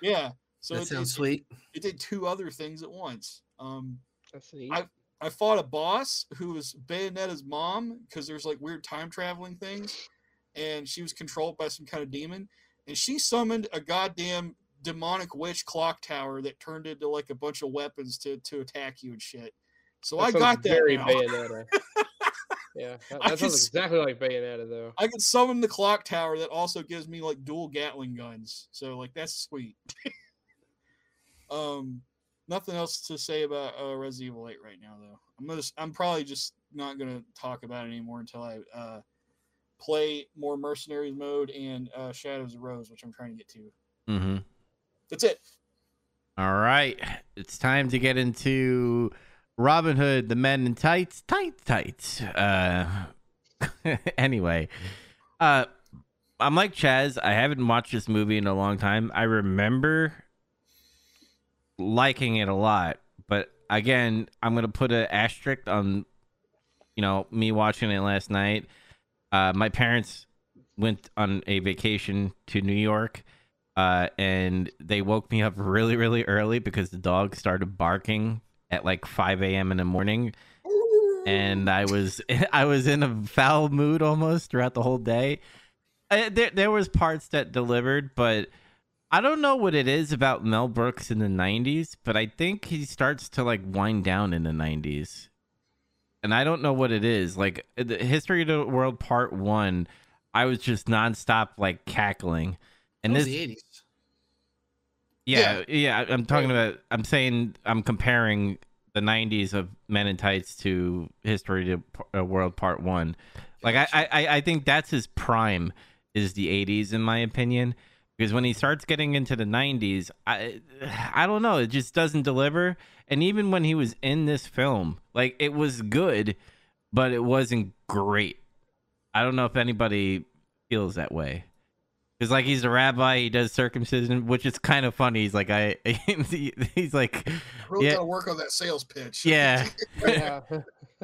Yeah, so that it, sounds it, sweet. it did two other things at once. Um, That's neat. I- I fought a boss who was Bayonetta's mom because there's like weird time traveling things, and she was controlled by some kind of demon, and she summoned a goddamn demonic witch clock tower that turned into like a bunch of weapons to to attack you and shit. So That I got that. very now. Bayonetta. Yeah, that, that sounds s- exactly like Bayonetta, though. I can summon the clock tower that also gives me like dual Gatling guns. So like that's sweet. um, nothing else to say about uh, Resident Evil 8 right now though. I'm gonna s- I'm probably just not gonna talk about it anymore until I uh play more Mercenaries mode and uh, Shadows of Rose, which I'm trying to get to. Mm-hmm. That's it. All right, it's time to get into Robin Hood, the Men in Tights, tight tights. Uh, anyway, uh, I'm like Chaz. I haven't watched this movie in a long time. I remember liking it a lot, but again, I'm gonna put an asterisk on, you know, me watching it last night. Uh, my parents went on a vacation to New York uh, and they woke me up really, really early because the dog started barking at like 5 a.m. in the morning, and I was I was in a foul mood almost throughout the whole day. Uh, there there was parts that delivered, but I don't know what it is about Mel Brooks in the 90s, but I think he starts to like wind down in the 90s. And I don't know what it is. Like the History of the World Part 1, I was just nonstop like cackling. And And this yeah, yeah. I- I'm talking about. I'm saying I'm comparing the '90s of Men in Tights to History to uh, World Part One. Like I, I, I- I think that's his prime is the '80s in my opinion. Because when he starts getting into the '90s, I, I don't know. It just doesn't deliver. And even when he was in this film, like it was good, but it wasn't great. I don't know if anybody feels that way. Cause like he's a rabbi, he does circumcision, which is kind of funny. He's like, I, he's like, Really Yeah. gotta work on that sales pitch. yeah, yeah.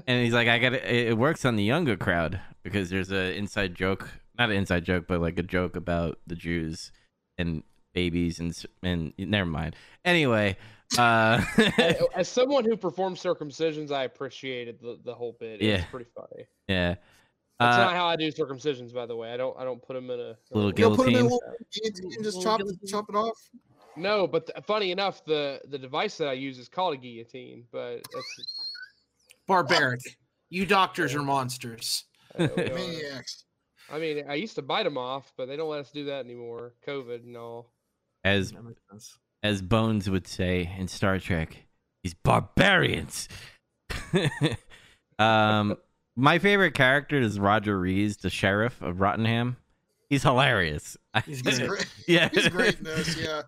and he's like, I got it. It works on the younger crowd because there's a inside joke, not an inside joke, but like a joke about the Jews and babies and and never mind. Anyway, uh, As- As someone who performs circumcisions, I appreciated the, the whole bit. It was Yeah. pretty funny. yeah, That's uh, not how I do circumcisions, by the way. I don't. I don't put them in a Little a- You know, put 'em in a Guillotine. and just chop it, chop it off. No, but th- funny enough, the the device that I use is called a guillotine. But that's Barbaric. You doctors are monsters. uh, Maniacs. I mean, I used to bite them off, but they don't let us do that anymore. COVID and all. as That makes sense. as Bones would say in Star Trek, these barbarians. um, my favorite character is Roger Rees, the sheriff of Rottingham. He's hilarious. He's He's great. yeah, He's great in this. Yeah.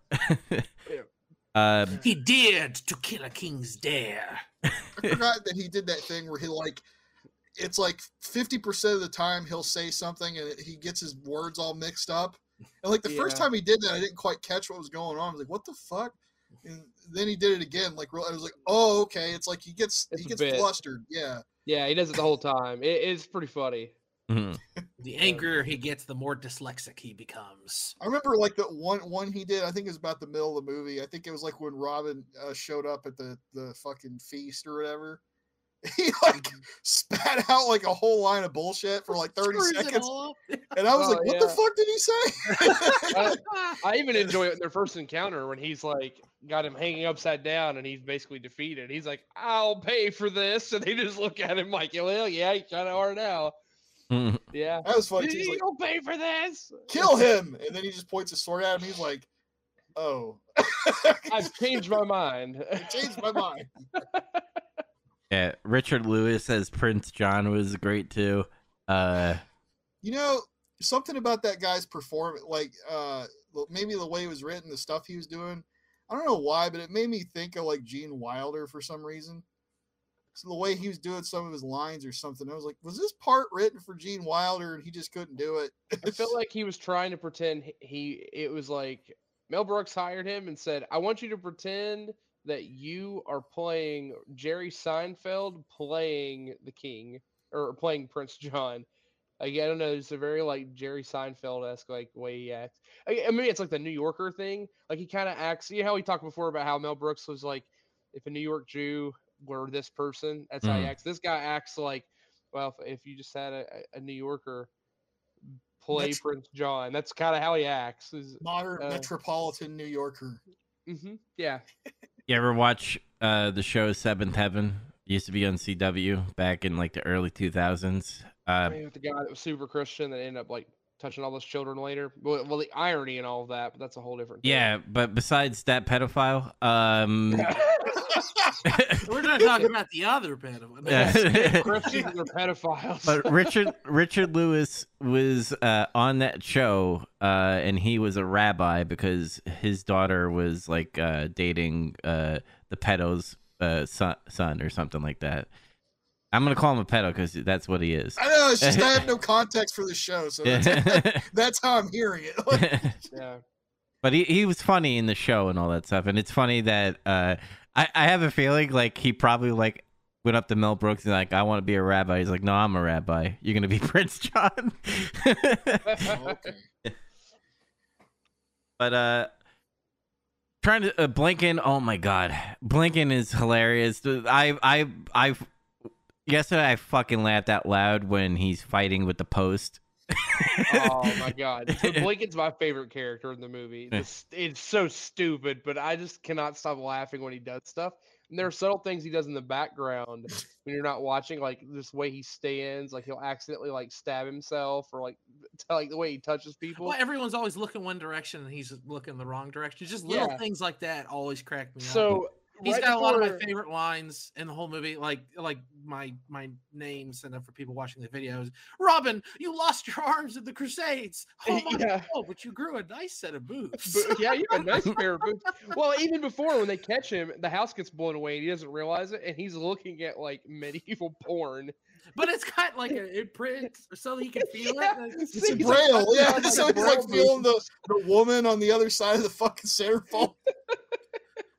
uh, He dared to kill a king's dare. I forgot that he did that thing where he like it's like 50% of the time he'll say something and he gets his words all mixed up. And like the first time he did that, I didn't quite catch what was going on. I was like, what the fuck? And then he did it again. Like real- I was like, oh, okay. It's like he gets It's he gets bit. flustered. Yeah. Yeah, he does it the whole time. It's pretty funny. mhm. The angrier he gets, the more dyslexic he becomes. I remember like the one one he did. I think it was about the middle of the movie. I think it was like when Robin uh, showed up at the the fucking feast or whatever. He like spat out like a whole line of bullshit for like 30 Screws seconds. And I was Oh, like, what the fuck did he say? I, I even enjoy it in their first encounter when he's like got him hanging upside down and he's basically defeated. He's like, "I'll pay for this," and they just look at him like, "Well, yeah, you kind of are now." Yeah, that was funny. He's you like, don't pay for this. kill him. And then he just points his sword at him. He's like, oh. I've changed my mind. changed my mind. Yeah. Richard Lewis as Prince John was great too. Uh, You know, something about that guy's performance, like uh maybe the way it was written, the stuff he was doing. I don't know why, but it made me think of like Gene Wilder for some reason. So the way he was doing some of his lines or something, I was like, was this part written for Gene Wilder and he just couldn't do it? I felt like he was trying to pretend he- he. It was like Mel Brooks hired him and said, "I want you to pretend that you are playing Jerry Seinfeld playing the King or playing Prince John." Like, I don't know, it's a very like Jerry Seinfeld esque like way he acts. I, I mean, it's like the New Yorker thing. Like he kind of acts. You know how we talked before about how Mel Brooks was like, if a New York Jew were this person, that's how he Mm. acts. This guy acts like, well, if, if you just had a, a New Yorker play That's- Prince John. That's kind of how he acts. Is, Modern Uh, metropolitan New Yorker. hmm yeah. You ever watch uh the show Seventh Heaven? Used to be on CW back in like the early 2000s. Uh, I mean, with the guy that was super Christian that ended up like touching all those children later. Well, well the irony and all of that, but that's a whole different. thing. yeah, but besides that pedophile, um, We're not talking about the other pedophile. Yeah. Christians are pedophiles. but Richard Richard Lewis was uh, on that show, uh, and he was a rabbi because his daughter was like uh, dating uh, the pedo's uh, son, son or something like that. I'm gonna call him a pedo because that's what he is. I know it's just I have no context for the show, so that's, that's how I'm hearing it. yeah. But he, he was funny in the show and all that stuff. And it's funny that uh, I, I have a feeling like he probably like went up to Mel Brooks and like, I want to be a rabbi. He's like, no, I'm a rabbi. You're going to be Prince John. okay. but uh, trying to uh, Blinken. Oh my God. Blinken is hilarious. I, I, I, yesterday I fucking laughed out loud when he's fighting with the post. Oh my god! So Blinken's my favorite character in the movie. It's, it's so stupid, but I just cannot stop laughing when he does stuff. And there are subtle things he does in the background when you're not watching, like this way he stands, like he'll accidentally like stab himself, or like like the way he touches people. Well, everyone's always looking one direction and he's looking the wrong direction. Just little Yeah. things like that always crack me up. So He's right got a lot of my favorite lines in the whole movie, like like my my name sent up for people watching the videos. Robin, you lost your arms in the Crusades. Oh my Yeah. god, but you grew a nice set of boobs. But, yeah, you have a nice pair of boots. Well, even before when they catch him, the house gets blown away and he doesn't realize it, and he's looking at like medieval porn. but it's got like a imprint so he can feel Yeah. it. It's a he's like, braille, yeah. like so he's like feeling the, the woman on the other side of the fucking centerfold.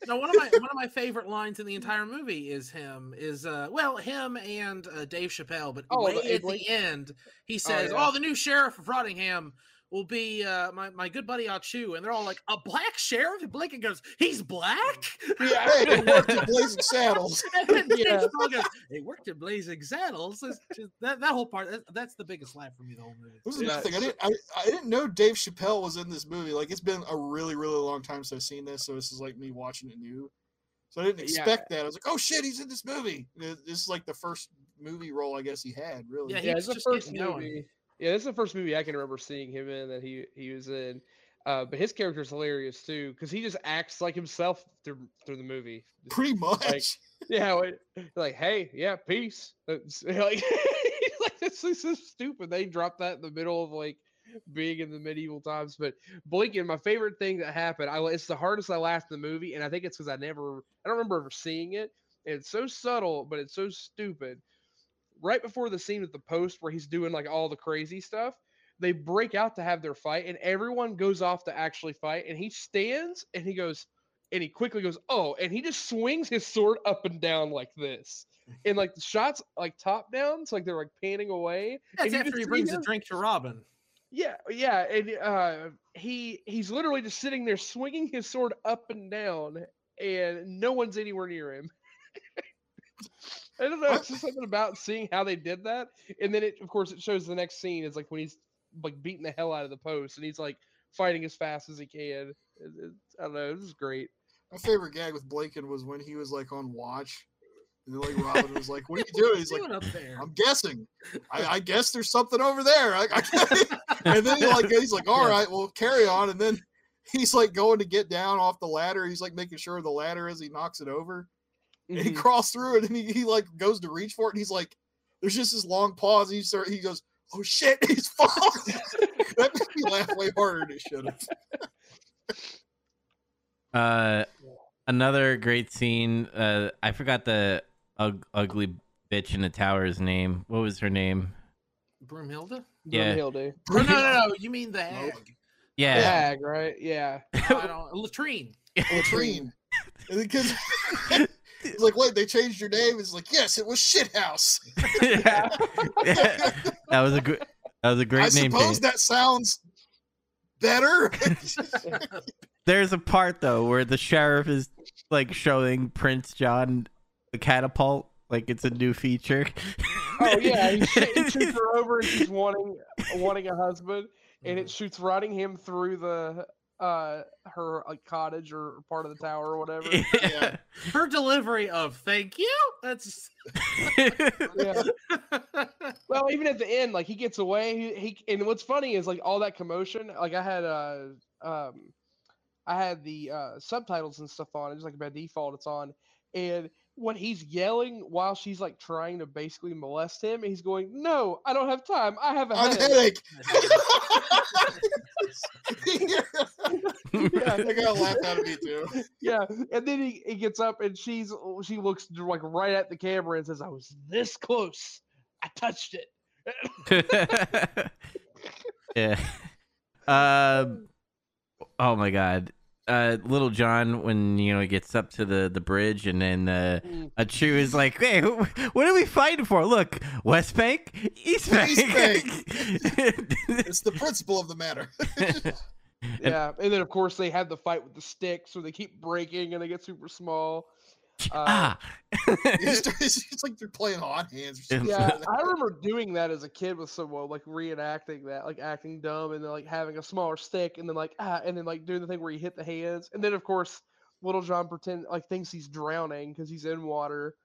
No, one of my one of my favorite lines in the entire movie is him is uh well him and uh, Dave Chappelle, but Oh, at the end he says, yeah. "Oh, the new sheriff of Rottingham will be uh my, my good buddy Ahchoo," and they're all like, "A black sheriff?" And Blinken goes, "He's black." Yeah. Hey, he worked at Blazing Saddles. and then Yeah. Goes, "They worked at Blazing Saddles." Just- that that whole part that, that's the biggest laugh for me the whole movie. This is Yeah, thing. I didn't. I, I didn't know Dave Chappelle was in this movie. Like it's been a really, really long time since I've seen this, so this is like me watching it new. So I didn't Yeah. expect that. I was like, "Oh shit, he's in this movie." This is like the first movie role I guess he had. Really. Yeah, he yeah, was it's the just first movie. going. Yeah, this is the first movie I can remember seeing him in that he he was in. Uh, but his character's hilarious too because he just acts like himself through through the movie. Pretty much. yeah, like, like hey, yeah, peace. It's, like, like this is so stupid. They dropped that in the middle of like being in the medieval times. But Blinken, my favorite thing that happened, I it's the hardest I laughed in the movie, and I think it's because I never, I don't remember ever seeing it. And it's so subtle, but it's so stupid. Right before the scene at the post where he's doing like all the crazy stuff, they break out to have their fight, and everyone goes off to actually fight, and he stands and he goes, and he quickly goes, oh, and he just swings his sword up and down like this. And like the shots like top down, so like they're like panning away. That's and after he brings a drink to Robin. yeah, yeah, and uh, he he's literally just sitting there swinging his sword up and down, and no one's anywhere near him. I don't know. What? It's just something about seeing how they did that, and then it, of course, it shows the next scene is like when he's like beating the hell out of the post, and he's like fighting as fast as he can. It, it, I don't know. This is great. My favorite gag with Blinken was when he was like on watch, and then like Robin was like, "What are you doing?" He's like, Doing up there. "I'm guessing. I, I guess there's something over there." I, I, and then he like he's like, "All right, Yeah. right, well, carry on." And then he's like going to get down off the ladder. He's like making sure the ladder as he knocks it over. And he crawls through it, and he, he like goes to reach for it, and he's like, "There's just this long pause." He start, he goes, "Oh shit, he's falling." that made me laugh way harder than it should have. Uh, another great scene. Uh, I forgot the ug- ugly bitch in the tower's name. What was her name? Broomhilda? Yeah. Brunhilde. Oh, no, no, no. You mean the hag? Yeah. Hag, right? Yeah. I don't, latrine. latrine. Because he's like, wait, they changed your name. It's like, yes, it was Shithouse. Yeah, that was a good. That was a great I name. suppose change. that sounds better. There's a part though where the sheriff is like showing Prince John the catapult, like it's a new feature. Oh yeah, he, sh- he shoots her over and she's wanting wanting a husband, and it mm-hmm. shoots Rottingham through the uh her like cottage or part of the tower or whatever. Yeah. Her delivery of "Thank you." That's yeah. Well, even at the end, like he gets away. He, he and what's funny is like all that commotion. Like I had uh um, I had the uh subtitles and stuff on. It's like by default, it's on. And when he's yelling while she's like trying to basically molest him, he's going, "No, I don't have time. I have a I have a headache." headache. Yeah. That got laughed out of me too. Yeah, and then he, he gets up and she's she looks like right at the camera and says, "I was this close. I touched it." yeah. Um. oh my god. Uh, little John, when you know he gets up to the the bridge, and then uh, Mm. Ahchoo is like, "Hey, who, what are we fighting for? Look, West Bank, East Bank." It's the principle of the matter. Yeah, and then of course they have the fight with the sticks, so they keep breaking and they get super small. Uh, ah. it's, it's it's like they're playing hot hands or something. yeah, I remember doing that as a kid with someone, like reenacting that, like acting dumb and then like having a smaller stick and then like ah, and then like doing the thing where you hit the hands, and then of course Little John pretend like thinks he's drowning because he's in water.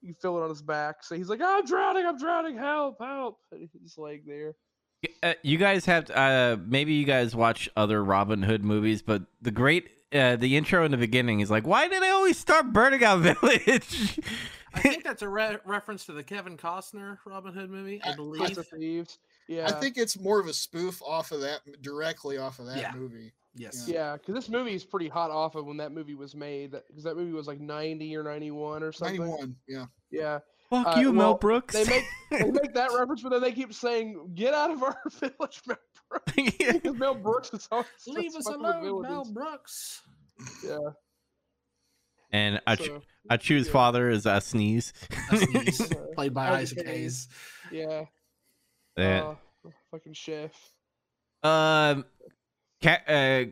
You feel it on his back, so he's like, "I'm drowning! I'm drowning! Help! Help!" And he's laying there. Uh, you guys have uh maybe you guys watch other Robin Hood movies, but the great uh, the intro in the beginning is like, why did they always start burning out village? I think that's a re- reference to the Kevin Costner Robin Hood movie. I I- I believe. Of Thieves. Yeah, I think it's more of a spoof off of that, directly off of that Yeah. movie. yes. Yeah, because this movie is pretty hot off of when that movie was made. Because that movie was like ninety or ninety one or something. Ninety-one. Yeah. Yeah, Fuck Uh, you, Mel Brooks. they make they make that reference, but then they keep saying, "Get out of our village, Mel Brooks." Because Mel Brooks is always Leave us fucking with alone, Mel. Brooks. Yeah. and I, ch- so, I choose yeah. father as a sneeze. A sneeze, played by Isaac Isaac Hayes. Hayes. yeah. Yeah. Uh, fucking chef. Um, Ca- uh,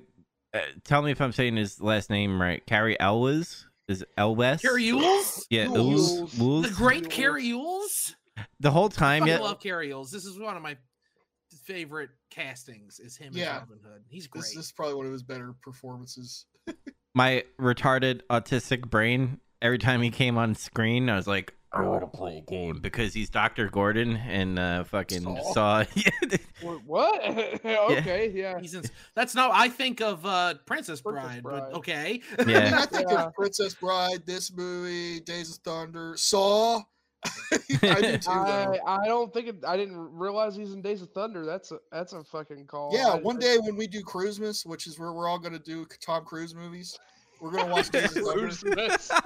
uh, tell me if I'm saying his last name right. Cary Elwes is Elwes. Cary Yules? Yeah, Yules. Elwes. Wolves. The great Yules. Cary Yules? The whole time, I yeah. love Cary Yules. This is one of my favorite castings. Is him Yeah. as Robin Hood. He's great. This, this is probably one of his better performances. My retarded autistic brain. Every time he came on screen, I was like, I want to play a game because he's Doctor Gordon and uh, fucking Saw. saw. What? okay, yeah. He's in, that's no. I think of uh, Princess Bride, Princess Bride. but okay. I, mean, yeah. I think Yeah. of Princess Bride, this movie, Days of Thunder, Saw. I do too, I, I, don't think it, I didn't realize he's in Days of Thunder. That's a that's a fucking call. Yeah, one day when we do Cruisemas, which is where we're all going to do Tom Cruise movies, we're going to watch Days of Thunder.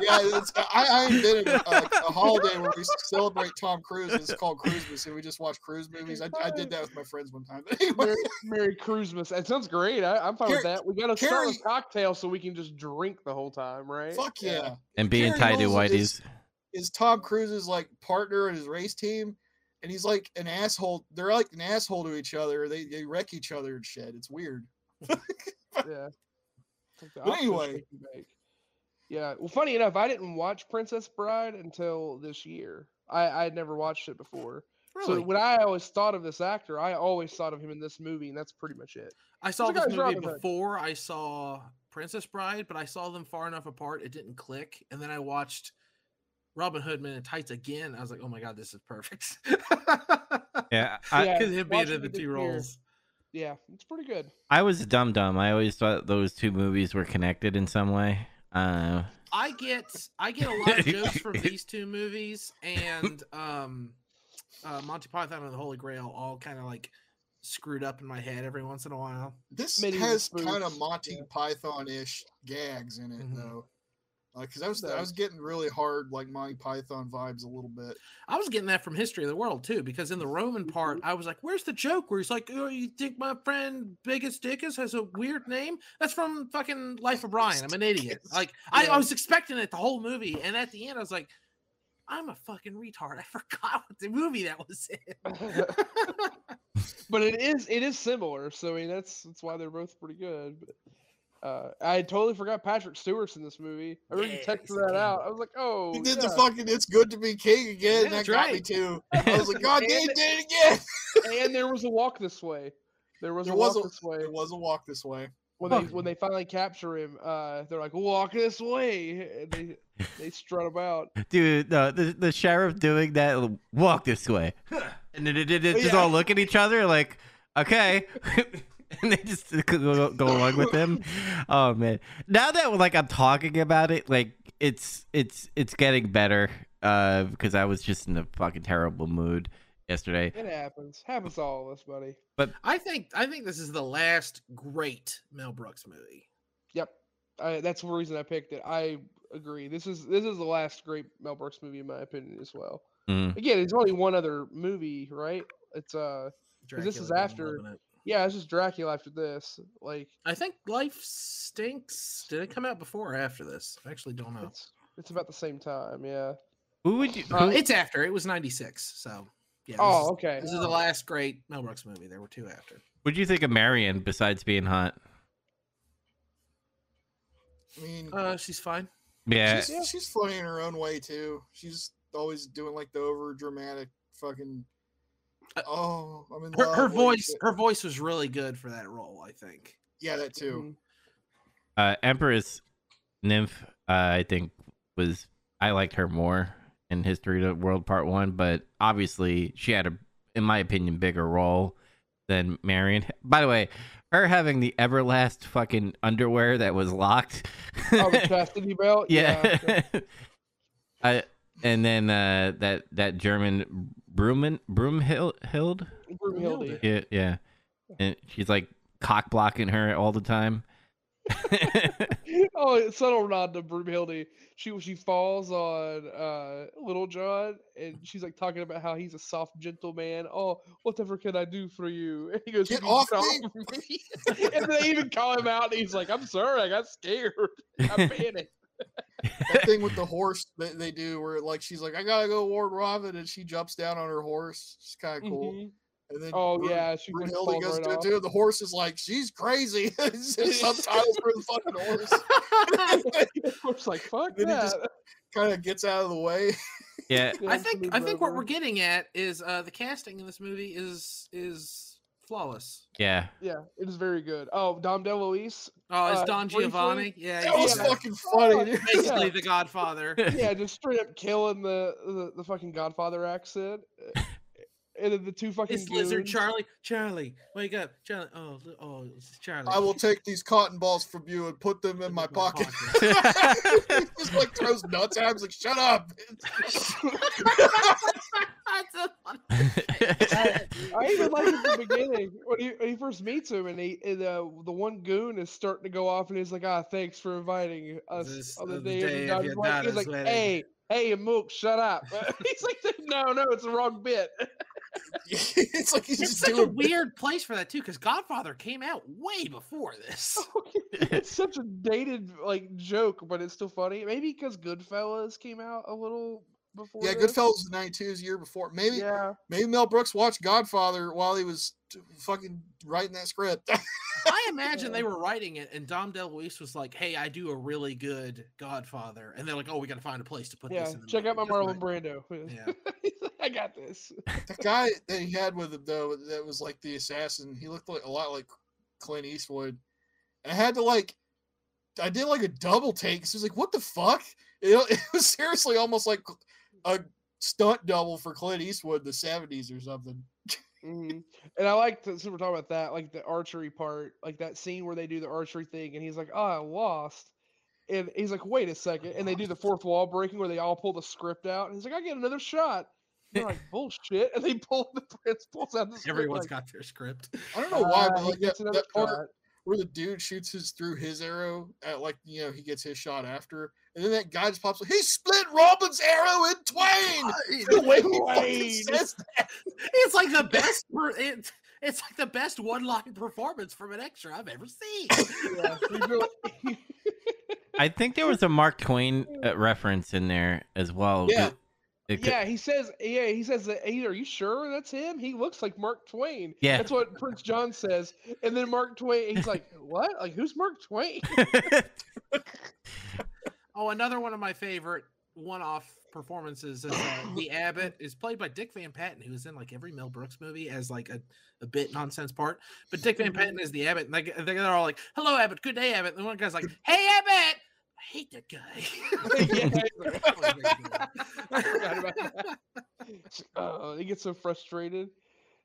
Yeah, it's, I, I invented a, a, a holiday where we celebrate Tom Cruise. It's called Cruisemas, and we just watch cruise movies. I, I did that with my friends one time. Anyway, Merry, Merry Cruisemas. That sounds great. I, I'm fine with that. We got to start with Carrie- cocktails so we can just drink the whole time, right? fuck yeah. and being Carrie tied to Knowles whiteys. is- Is Tom Cruise's like partner in his race team, and he's like an asshole. They're like an asshole to each other. They they wreck each other and shit. It's weird. Yeah. It's But anyway. shake and bake. Yeah. Well, funny enough, I didn't watch Princess Bride until this year. I I had never watched it before. So Really? when I always thought of this actor, I always thought of him in this movie, and that's pretty much it. I saw this movie Robin Hood. before I saw Princess Bride, but I saw them far enough apart it didn't click. And then I watched Robin Hood Men in Tights again. I was like, oh my god, this is perfect. Yeah, I, Yeah. Because him being in the it this two year. roles. Yeah, it's pretty good. I was dumb dumb. I always thought those two movies were connected in some way. Uh, I get I get a lot of jokes from these two movies and um uh Monty Python and the Holy Grail all kind of like screwed up in my head every once in a while. This Medieval has kind of Monty yeah. Python ish gags in it Mhm. though. Because I was I was getting really hard like Monty Python vibes a little bit. I was getting that from History of the World too, because in the Roman part, Mm-hmm. I was like, "Where's the joke?" Where he's like, "Oh, you think my friend Biggus Dickus has a weird name?" That's from fucking Life of Brian. I'm an idiot. Dickus. Like I, I was expecting it the whole movie, and at the end, I was like, "I'm a fucking retard. I forgot what the movie that was in." but it is it is similar, so I mean that's that's why they're both pretty good. But uh, I totally forgot Patrick Stewart's in this movie. I really Yeah, texted that out. I was like, oh, He did yeah. the fucking "It's Good to Be King" again. Yeah, and that that's got me too. I was like, God damn, And- did it again. and there was a walk this way. There was There a was walk a- this way. It was a walk this way. when they when they finally capture him, uh, they're like, "Walk this way," and they they strut about. Dude, no, the the sheriff doing that. Walk this way, and then they, they, they just Yeah. all look at each other like, okay, and they just go, go along with him. Oh man, now that like I'm talking about it, like it's it's it's getting better. Uh, because I was just in a fucking terrible mood yesterday. It happens. Happens to all of us, buddy. But I think I think this is the last great Mel Brooks movie. Yep. I, that's the reason I picked it. I agree. This is this is the last great Mel Brooks movie in my opinion as well. Mm. Again, it's only one other movie, right? It's uh this is after- live in it. Yeah, it's just Dracula after this. Like I think Life Stinks. Did it come out before or after this? I actually don't know. it's it's about the same time, yeah. Who would you? Uh, it's after. It was '96. So yeah. This Oh, is, okay. This is the last great Mel Brooks movie. There were two after. What do you think of Marion besides being hot? I mean, Uh, she's fine. Yeah, she's, Yeah. she's funny in her own way too. She's always doing like the over dramatic fucking. Uh, Oh, I'm in Her, her what do you voice. say? Her voice was really good for that role. I think. Yeah, that too. Mhm. uh, Empress Nymph, uh, I think was I liked her more in History of the World Part One, but obviously she had a, in my opinion, bigger role than Marion. By the way, her having the Everlast fucking underwear that was locked. Oh, the chastity belt. yeah. I and then uh, that that German Bruman Broomhild. Broomhilde. Yeah, yeah, and she's like cock blocking her all the time. oh, it's subtle nod to Broomhilde. She she falls on uh Little John, and she's like talking about how he's a soft, gentle man. Oh, whatever can I do for you? And he goes, Get off me." me." and they even call him out, and he's like, "I'm sorry, I got scared. I panicked." That thing with the horse that they do where like she's like, I gotta go ward Robin and she jumps down on her horse. It's kind of cool. Mhm. And then Oh Brun- yeah, she like, Brunhilde falls goes right to it too. The horse is like, she's crazy. It's subtitles for the fucking horse. Horse like, "Fuck Then he that." just- kind of gets out of the way. yeah, Yeah, I think. I think what we're getting at is uh, the casting in this movie is is flawless. yeah. Yeah, it is very good. Oh, Dom DeLuise. Oh, it's Uh, Don briefly- Giovanni. Yeah, That was he's Yeah. fucking funny. dude. basically the Godfather. yeah, just straight up killing the the, the fucking Godfather accent. And then the two fucking It's Lizard. Charlie. Charlie, wake up, Charlie. Oh, oh, it's Charlie. I will take these cotton balls from you and put them in my my pocket. he just like throws nuts at him. He's like, shut up. That's I even like at the beginning when he, when he first meets him, and he and, uh, the one goon is starting to go off, and he's like, "Ah, thanks for inviting us This- on the on the day, day of of your your daughter's. He's like, wedding." "Hey, hey, Mook, shut up." he's like, "No, no, it's the wrong bit." it's like he's It's just such a weird place for that too, because Godfather came out way before this. Oh, it's such a dated like joke, but it's still funny. Maybe because Goodfellas came out a little before. Yeah, this. Goodfellas was 92 is the year before. Maybe Yeah, maybe Mel Brooks watched Godfather while he was t- fucking writing that script. I imagine they were writing it, and Dom DeLuise was like, "Hey, I do a really good Godfather," and they're like, "Oh, we got to find a place to put yeah. this." in the Check out my. Marlon That's Brando. Yeah. Like, I got this. that guy that he had with him though, that was like the assassin. He looked like a lot like Clint Eastwood. And I had to like, I did like a double take. 'cause I was like, what the fuck? It, it was seriously almost like a stunt double for Clint Eastwood in the 70s or something. Hmm And I like to, since we're talking about that, like the archery part, like that scene where they do the archery thing, and he's like, "Oh, I lost," and he's like, "Wait a second. and they do the fourth wall breaking where they all pull the script out, and he's like, "I get another shot." And they're like, "Bullshit!" And they pull the prince pulls out the script. Everyone's like, got their script. I don't know why, "Ah, but he like that, gets another that part where the dude shoots his through his arrow at like you know he gets his shot after, and then that guy just pops. up, He split Robin's arrow in twain. The way he says that. It's like the best. per- It's it's like the best one-line performance from an extra I've ever seen. Yeah, I think there was a Mark Twain uh, reference in there as well. Yeah. It- it could- yeah, he says. Yeah, he says that. Hey, are you sure that's him? He looks like Mark Twain. Yeah. that's what Prince John says. And then Mark Twain, he's like, "What? Like, who's Mark Twain?" Oh, another one of my favorite one-off performances. As, uh, the Abbott is played by Dick Van Patten, who is in like every Mel Brooks movie as like a, a bit nonsense part. But Dick Van Patten is the Abbott, and like they're all like, "Hello, Abbott. Good day, Abbott." And one guy's like, "Hey, Abbott." I hate that guy. I forgot. Uh, he gets so frustrated.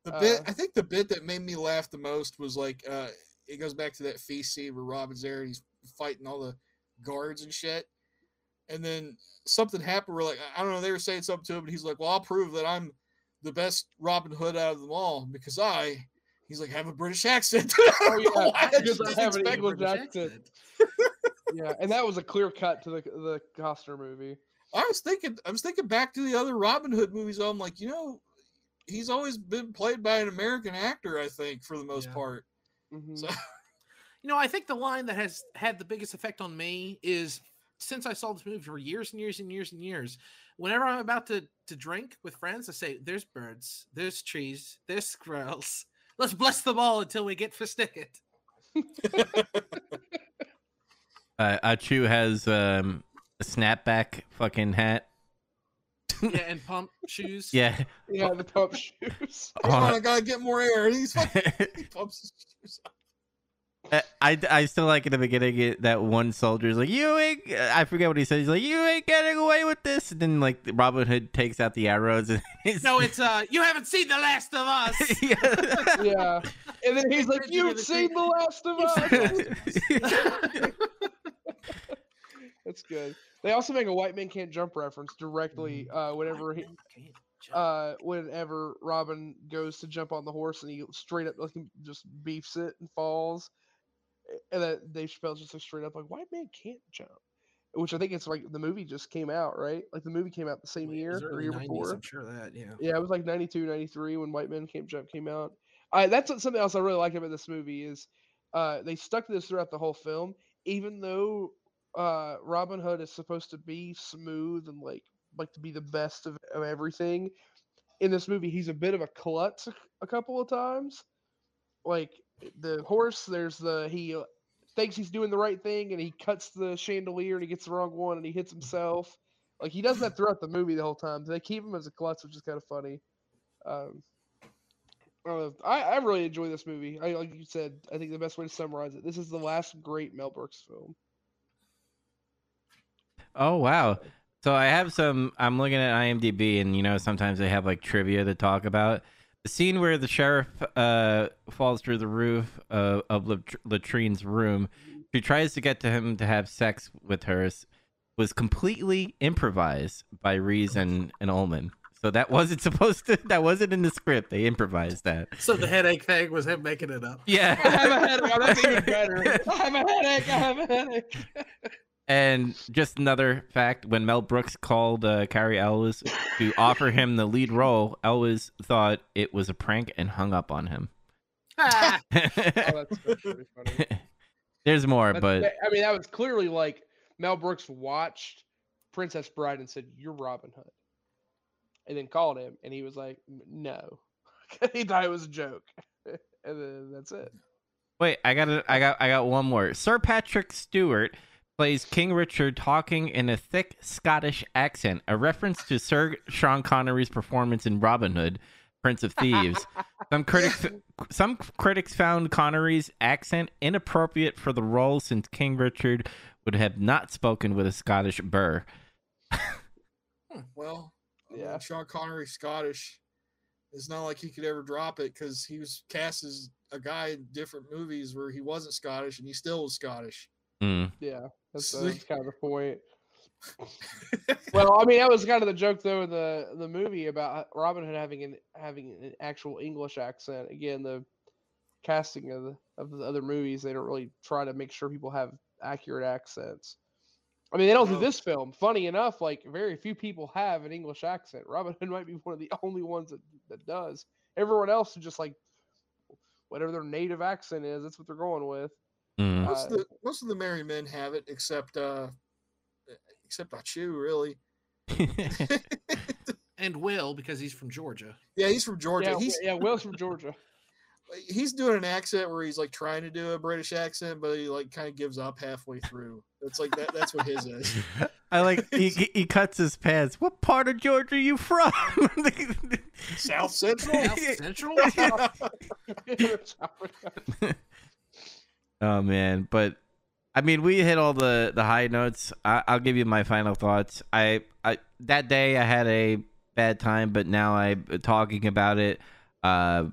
The Uh, bit I think the bit that made me laugh the most was like uh it goes back to that feast scene where Robin's there and he's fighting all the guards and shit. And then something happened where like I don't know, they were saying something to him, and he's like, Well, I'll prove that I'm the best Robin Hood out of them all because I he's like have a British accent. Oh, yeah, because I have an English British accent. Yeah, and that was a clear cut to the the Costner movie. I was thinking, I was thinking back to the other Robin Hood movies. I'm like, you know, he's always been played by an American actor. I think for the most Yeah. part. Mhm. So You know, I think the line that has had the biggest effect on me is since I saw this movie for years and years and years and years. Whenever I'm about to to drink with friends, I say, "There's birds, there's trees, there's squirrels. Let's bless them all until we get fisted." Uh, Ahchoo has um, a snapback fucking hat. Yeah, and pump shoes. Yeah. Yeah, the pump shoes. come on, Uh, I gotta get more air. And he's fucking, he pumps his shoes up. I, I still like in the beginning it, that one soldier's like you ain't I forget what he said he's like you ain't getting away with this and then like Robin Hood takes out the arrows and he's No, it's uh, you haven't seen the last of us. yeah. yeah, and then he's like, you "You've seen The Last of Us." That's good. They also make a white man can't jump reference directly uh, whenever he, uh, whenever Robin goes to jump on the horse and he straight up like just beefs it and falls, and that Dave Chappelle's just like straight up like white man can't jump, which I think it's like the movie just came out right, like the movie came out the same year or year 90s, before. I'm sure that. Yeah. Yeah, it was like 92, 93 when White Man Can't Jump came out. I that's something else I really like about this movie is uh, they stuck to this throughout the whole film, even though uh, Robin Hood is supposed to be smooth and like like to be the best of, of everything. In this movie, he's a bit of a klutz a, a couple of times. Like the horse, there's the he uh, thinks he's doing the right thing and he cuts the chandelier and he gets the wrong one and he hits himself. Like he does that throughout the movie the whole time. They keep him as a klutz, which is kind of funny. Um, I, I I really enjoy this movie. I like you said. I think the best way to summarize it. This is the last great Mel Brooks film. Oh wow. So I have some I'm looking at IMDb and you know sometimes they have like trivia to talk about. The scene where the sheriff uh falls through the roof uh, of Lat- Latrine's room, she tries to get to him to have sex with her was completely improvised by Rees and, and Ullman. So that wasn't supposed to that wasn't in the script. They improvised that. So the headache thing was him making it up. Yeah. I have a headache. That's even better. I have a headache. I have a headache. And just another fact: when Mel Brooks called uh, Cary Elwes to offer him the lead role, Elwes thought it was a prank and hung up on him. Ah, Oh, that's, that's funny. There's more, That's- but I mean, that was clearly like Mel Brooks watched Princess Bride and said, "You're Robin Hood," and then called him, and he was like, "No," he thought it was a joke, and then that's it. wait, I got it. I got I got one more. Sir Patrick Stewart plays King Richard talking in a thick Scottish accent, a reference to Sir Sean Connery's performance in Robin Hood, Prince of Thieves. Some critics some critics found Connery's accent inappropriate for the role since King Richard would have not spoken with a Scottish burr. Hmm, well, I mean, Yeah. Sean Connery Scottish. It's not like he could ever drop it because he was cast as a guy in different movies where he wasn't Scottish and he still was Scottish. Mm. Yeah, that's, See? that's kind of the point. well, I mean, that was kind of the joke though in the the movie about Robin Hood having an having an actual English accent. Again, the casting of the of the other movies, they don't really try to make sure people have accurate accents. I mean, they don't do this film. Funny enough, like very few people have an English accent. Robin Hood might be one of the only ones that, that does. Everyone else is just like whatever their native accent is. That's what they're going with. Mm. Most Uh, of the most of the merry men have it, except uh, except Ahchoo, really. and Will because he's from Georgia. yeah, he's from Georgia. Yeah, he's yeah. Will's from Georgia. he's doing an accent where he's like trying to do a British accent, but he like kind of gives up halfway through. It's like that. That's what his is. I like he he he cuts his pants. What part of Georgia are you from? South Central. South Central. Oh man, but I mean, we hit all the the high notes. I, I'll give you my final thoughts. I, I that day I had a bad time, but now I'm talking about it. Uh,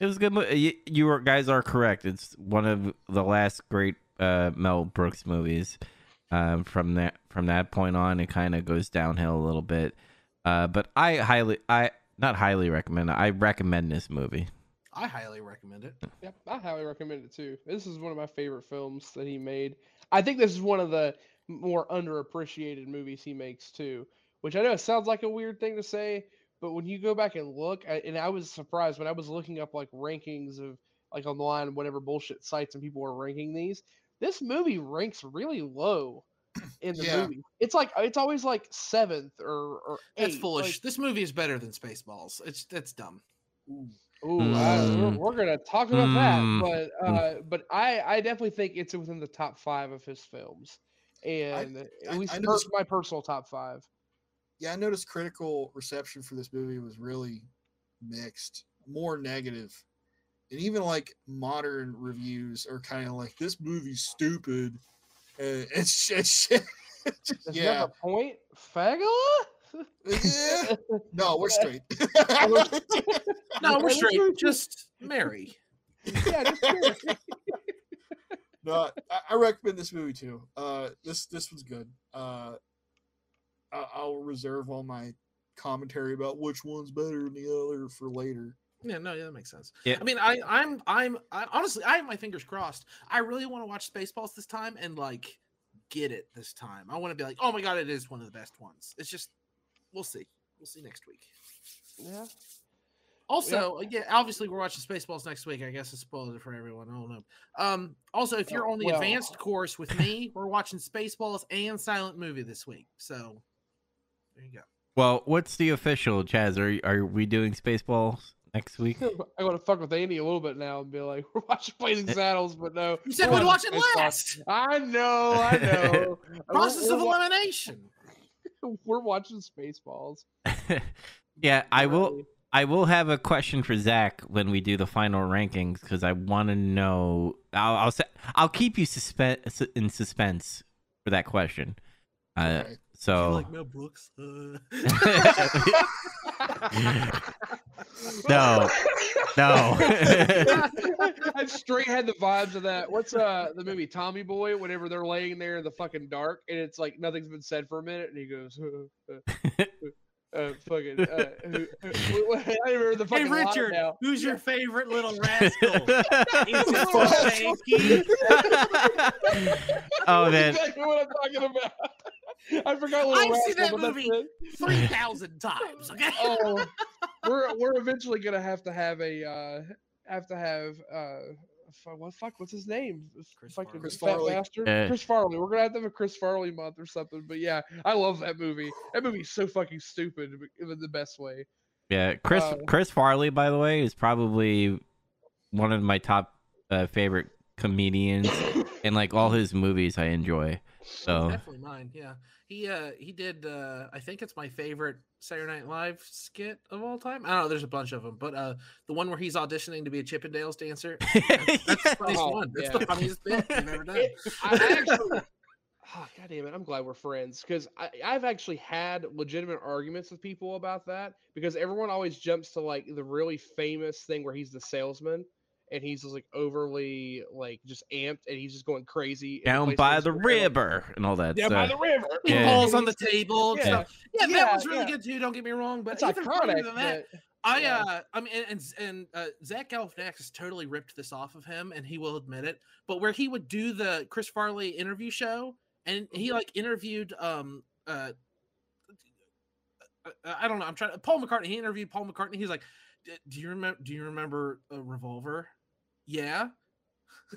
it was good. You, you guys are correct. It's one of the last great uh, Mel Brooks movies. Um, from that from that point on, it kind of goes downhill a little bit. Uh, but I highly, I not highly recommend. I recommend this movie. I highly recommend it. Yep, I highly recommend it too. This is one of my favorite films that he made. I think this is one of the more underappreciated movies he makes too. Which I know it sounds like a weird thing to say, but when you go back and look, I, and I was surprised when I was looking up like rankings of like online, whatever bullshit sites, and people were ranking these. This movie ranks really low in the Yeah. movie. It's like it's always like seventh or or That's eighth, foolish. like- this movie is better than Spaceballs. It's that's dumb. Ooh. Ooh, I, we're, Mm. we're gonna talk about Mm. that, but uh, but I I definitely think it's within the top five of his films, and I- at least I per- noticed- my personal top five. Yeah, I noticed critical reception for this movie was really mixed, more. And even like modern reviews are kind of like this movie's stupid. Uh, it's, Does yeah, point, Fagala? Yeah. No, we're straight. No, we're straight. Just Mary. yeah, just curious. no, I, I recommend this movie too. Uh, this this was good. Uh, I, I'll reserve all my commentary about which one's better than the other for later. Yeah, no, yeah, that makes sense. Yeah. I mean, I, I'm, I'm, I, honestly, I have my fingers crossed. I really want to watch Spaceballs this time and like get it this time. I want to be like, oh my god, it is one of the best ones. It's just, we'll see. We'll see next week. yeah. Also, uh, yeah, obviously we're watching Spaceballs next week. I guess I spoiled it for everyone. I don't know. Um, also, if you're Oh, on the well. advanced course with me, we're watching Spaceballs and Silent Movie this week. So there you go. Well, what's the official Chaz? Are are we doing Spaceballs next week? I want to fuck with Andy a little bit now and be like, we're watching Blazing Saddles, but no. You said we're we'd watch it last. I know, I know. Process We're- of we're wa- elimination. We're watching Spaceballs. yeah, I will. I will have a question for Zach when we do the final rankings because I want to know. I'll I'll, I'll keep you suspe- in suspense for that question. Uh. So Mel Brooks? Uh, no, no. I straight had the vibes of that. What's uh the movie Tommy Boy? Whenever they're laying there in the fucking dark and it's like nothing's been said for a minute, and he goes, uh, fucking. Uh, who- who- I remember the hey fucking line Richard, now. who's your favorite little rascal? He's Little rascal. oh That's man, exactly what I'm talking about. I forgot. Little I've seen that movie. Three thousand times. Okay. oh, we're we're eventually gonna have to have a uh have to have uh fu- what fuck what's his name Chris fucking Farley. Chris Farley. bastard Uh, Chris Farley we're gonna have to have a Chris Farley month or something but yeah I love that movie that movie's so fucking stupid but in the best way yeah. Chris Uh, Chris Farley, by the way, is probably one of my top uh, favorite comedians, and like all his movies, I enjoy. So Definitely mine. Yeah. He uh he did uh I think it's my favorite Saturday Night Live skit of all time. I don't know, there's a bunch of them, but uh the one where he's auditioning to be a Chippendales dancer. That's the funniest Oh, one. That's yeah. the funniest bit we've ever done. It- I I actually oh, god damn it I'm glad we're friends because I've actually had legitimate arguments with people about that because everyone always jumps to like the really famous thing where he's the salesman and he's just like overly like just amped and he's just going crazy down place by the it's really, like, river and all that down by the river He Yeah. falls on the table. Yeah. stuff. Yeah, Yeah, that was really yeah. good too. Don't get me wrong, but it's even funnier iconic than that, but I yeah. uh I mean and and, and uh, Zach Galifianakis totally ripped this off of him, and he will admit it. But where he would do the Chris Farley interview show, and he like interviewed um uh. uh, I don't know. I'm trying. Paul McCartney. He interviewed Paul McCartney. He's like, "D- "Do you remember? Do you remember a revolver? Yeah,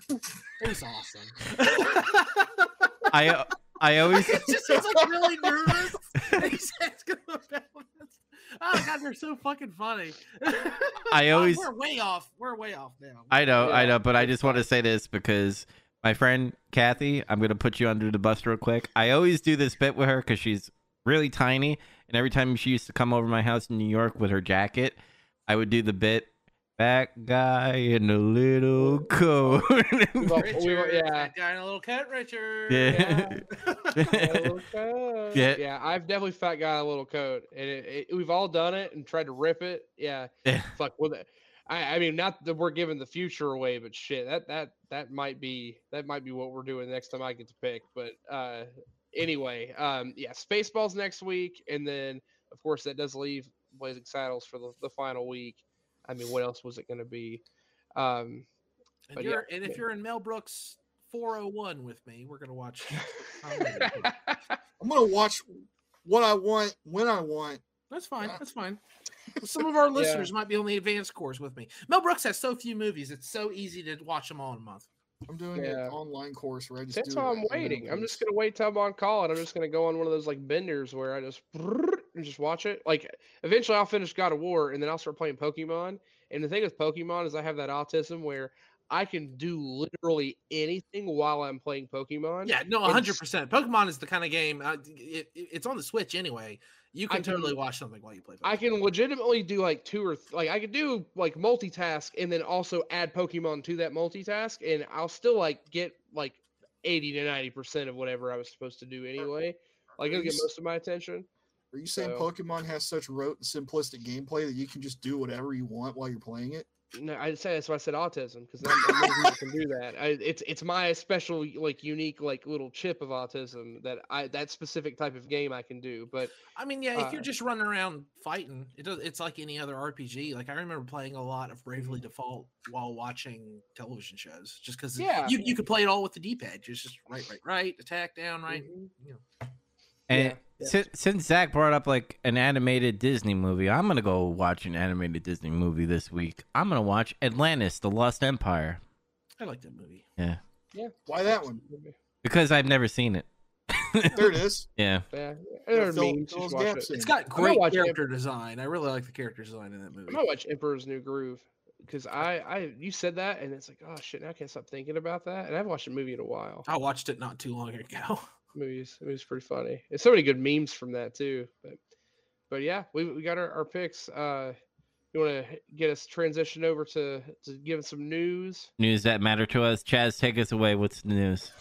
it was awesome." I uh, I always it's just he's like really nervous. he's asking. Oh my god, they're so fucking funny. I Oh, always- we're way off. We're way off now. I know, I Yeah, know, but I just want to say this because my friend Kathy, I'm gonna put you under the bus real quick. I always do this bit with her because she's really tiny, and every time she used to come over my house in New York with her jacket, I would do the bit. Fat guy in a little coat. Well, we were- Richard, yeah. that guy in a little cut, Richard. yeah. Little coat. Yeah. yeah, I've definitely fat guy in a little coat, and it, it, we've all done it and tried to rip it. Yeah, Yeah. fuck with it. I, I mean, not that we're giving the future away, but shit, that that that might be that might be what we're doing next time I get to pick. But uh, anyway, um, yeah, Spaceballs next week, and then of course that does leave Blazing Saddles for the, the final week. I mean, what else was it going to be? Um, And, But you're, yeah. and if you're in Mel Brooks 401 with me, we're gonna watch. I'm gonna watch what I want when I want. That's fine. That's fine. Some of our listeners might be on the advanced course with me. Mel Brooks has so few movies; it's so easy to watch them all in a month. I'm doing Yeah. an online course where I just That's do how I'm waiting. I'm just gonna wait till I'm on call, and I'm just gonna go on one of those like benders where I just and just watch it. Like eventually, I'll finish God of War, and then I'll start playing Pokemon. And the thing with Pokemon is, I have that autism where I can do literally anything while I'm playing Pokemon. Yeah, no, And hundred s- percent. Pokemon is the kind of game. Uh, it, it- it's on the Switch anyway. You can can- totally watch something while you play. I can legitimately do like two or th- like I could do like multitask and then also add Pokemon to that multitask, and I'll still like get like eighty to ninety percent of whatever I was supposed to do anyway. Like it'll get most of my attention. Are you saying So- Pokemon has such rote and simplistic gameplay that you can just do whatever you want while you're playing it? No, I say that's why I said autism because not not people can do that. I, it's it's my special like unique like little chip of autism that I that specific type of game I can do. But I mean, yeah, if you're uh, just running around fighting, it does, it's like any other RPG. Like I remember playing a lot of Bravely Mm-hmm. Default while watching television shows, just because Yeah. you you could play it all with the D-pad. Just just right, right, right, attack down, right. Mhm. You know. And yeah. Si- since Zach brought up like an animated Disney movie, I'm gonna go watch an animated Disney movie this week. I'm gonna watch Atlantis: The Lost Empire. I like that movie. Yeah, Yeah. Why that one? because I've never seen it. There it is. yeah, Yeah, there are Fill- memes. fill Just those watch gaps it. in. It's got great watch it. character design. I really like the character design in that movie. I'm gonna watch Emperor's New Groove because I I you said that and it's like oh shit now I can't stop thinking about that and I haven't watched a movie in a while. I watched it not too long ago. movies. It was pretty funny. There's so many good memes from that too. But but yeah, we we got our, our picks. Uh you want to get us transition over to to give some news? news that matter to us. Chaz, take us away. What's the news?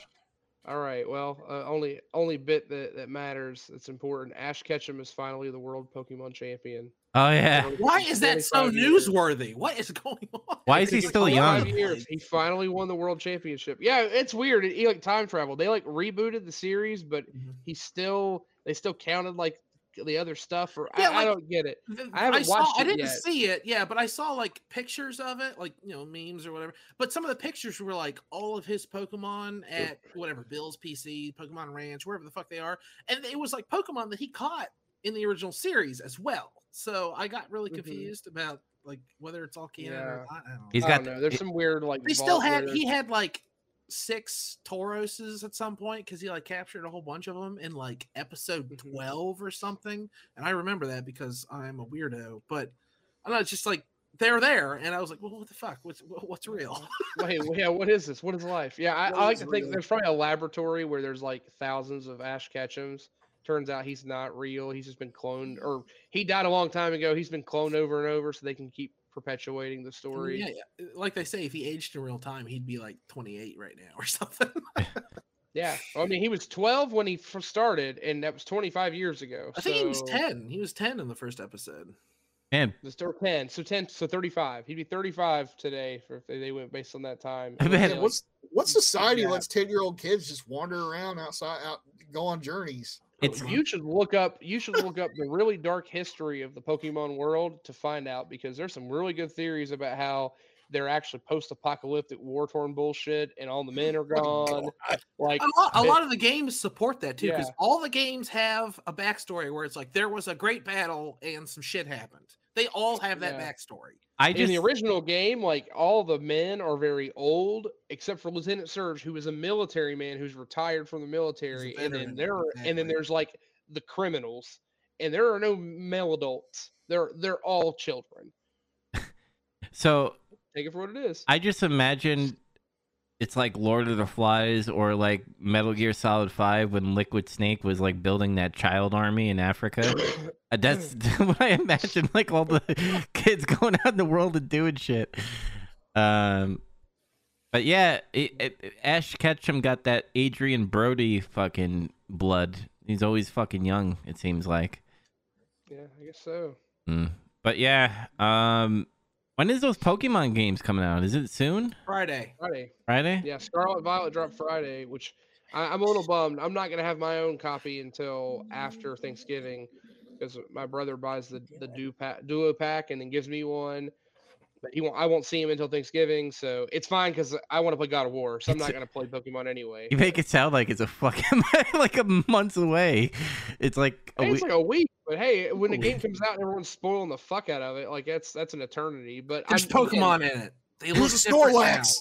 All right. Well, uh, only only bit that that matters. That's important. Ash Ketchum is finally the world Pokemon champion. Oh yeah, Why is that so 25 years. newsworthy? What is going on? why is he still young? Years. He finally won the world championship. Yeah, it's weird. He like time travel. They like rebooted the series, but Mhm. he still they still counted like the other stuff. Or Yeah, I, I don't get it. Th- I haven't saw, watched I it didn't yet. see it, yeah, but I saw like pictures of it, like you know, memes or whatever. But some of the pictures were like all of his Pokemon at whatever Bill's PC, Pokemon Ranch, wherever the fuck they are, and it was like Pokemon that he caught in the original series as well. So I got really Mhm. confused about like whether it's all canon Yeah. or not. I don't know. He's I got don't know. the- There's some weird like. He still had where he had like six Tauroses at some point because he like captured a whole bunch of them in like episode Mhm. 12 or something. And I remember that because I'm a weirdo, but I don't know, it's just like they're there. And I was like, well, what the fuck? What's what's real? Wait, yeah, what is this? What is life? Yeah, I, I like is to think there's probably a laboratory where there's like thousands of Ash Ketchums. Turns out he's not real. He's just been cloned, or he died a long time ago. He's been cloned over and over so they can keep perpetuating the story. yeah, yeah. Uh, like they say, if he aged in real time, he'd be like 28 right now or something. Yeah. I mean, he was 12 when he first started, and that was 25 years ago. I think he was 10. He was 10 in the first episode. Man, The store 10. So 10, so 35. He'd be 35 today for if they, they went based on that time. I It was Yeah, what's what society Yeah. lets ten year old kids just wander around outside, out go on journeys? It's you should look up you should look up the really dark history of the pokemon world to find out because there's some really good theories about how they're actually post-apocalyptic war-torn bullshit and all the men are gone like a lot, a they- lot of the games support that too because Yeah. all the games have a backstory where it's like there was a great battle and some shit happened they all have that Yeah. backstory. I in the original game like all the men are very old except for lieutenant surge who is a military man who's retired from the military and then there are, and then there's like the criminals and there are no male adults. They're they're all children. So take it for what it is. I just imagine it's like Lord of the Flies or like Metal Gear Solid Five when Liquid Snake was like building that child army in Africa. That's what I imagine. Like all the kids going out in the world and doing shit. Um, but yeah, it, it, Ash Ketchum got that Adrien Brody fucking blood. He's always fucking young. It seems like. Yeah, I guess so. Mm. But yeah, um, when is those Pokemon games coming out? Is it soon? Friday. Friday. Friday? Yeah, Scarlet Violet dropped Friday, which I, I'm a little bummed. I'm not gonna have my own copy until after Thanksgiving because my brother buys the the duo pack, duo pack and then gives me one. But he won't. I won't see him until Thanksgiving, so it's fine because I want to play God of War, so I'm It's not a- gonna play Pokemon anyway. You make it sound like it's a fucking like a months away. It's like a Hey, it's week. like a week, but hey, when the game comes out and everyone's spoiling the fuck out of it, like that's that's an eternity. But There's I'm- again, Pokemon in it. They look Who's a different now. Snorlax?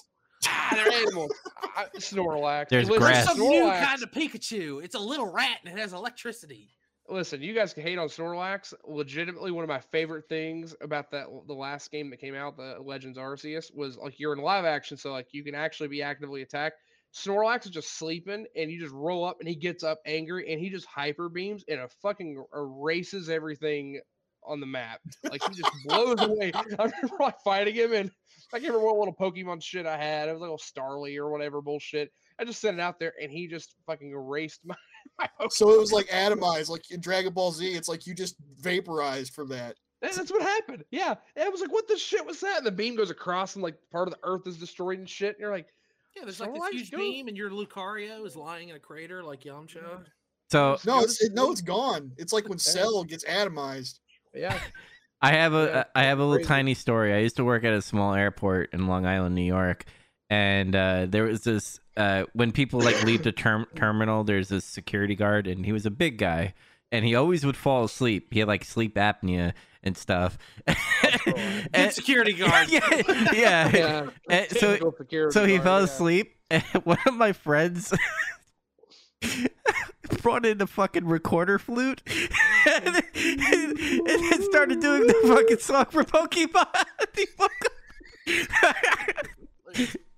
Ah, they're animals. I- Snorlax. There's Listen, grass. There's some new kind of Pikachu. It's a little rat and it has electricity. Listen, you guys can hate on Snorlax. Legitimately, one of my favorite things about that the last game that came out, the Legends Arceus, was like you're in live action, so like you can actually be actively attacked. Snorlax is just sleeping, and you just roll up, and he gets up angry, and he just hyper beams and a fucking erases everything on the map. Like he just blows away. I remember like fighting him, and I can't remember what little Pokemon shit I had. It was like a Starly or whatever bullshit. I just sent it out there, and he just fucking erased my. My Pokemon. So it was like atomized, like in Dragon Ball Z. It's like you just vaporized from that. And that's what happened. Yeah. And I was like, what the shit was that? And the beam goes across and like part of the earth is destroyed and shit. And you're like, Yeah, there's like this Snorlax huge go- beam, and your Lucario is lying in a crater like Yamcha. So No, it's it, no, it's gone. It's like when Okay. Cell gets atomized. yeah. I have a Yeah, I have a little crazy. tiny story. I used to work at a small airport in Long Island, New York, and uh, there was this uh, when people like leave the term- terminal. There's this security guard, and he was a big guy, and he always would fall asleep. He had like sleep apnea and stuff. Good And- security guard. yeah, yeah. Yeah. And so- So he guard, fell yeah. asleep, and one of my friends brought in a fucking recorder flute and, and then started doing the fucking song for Pokemon.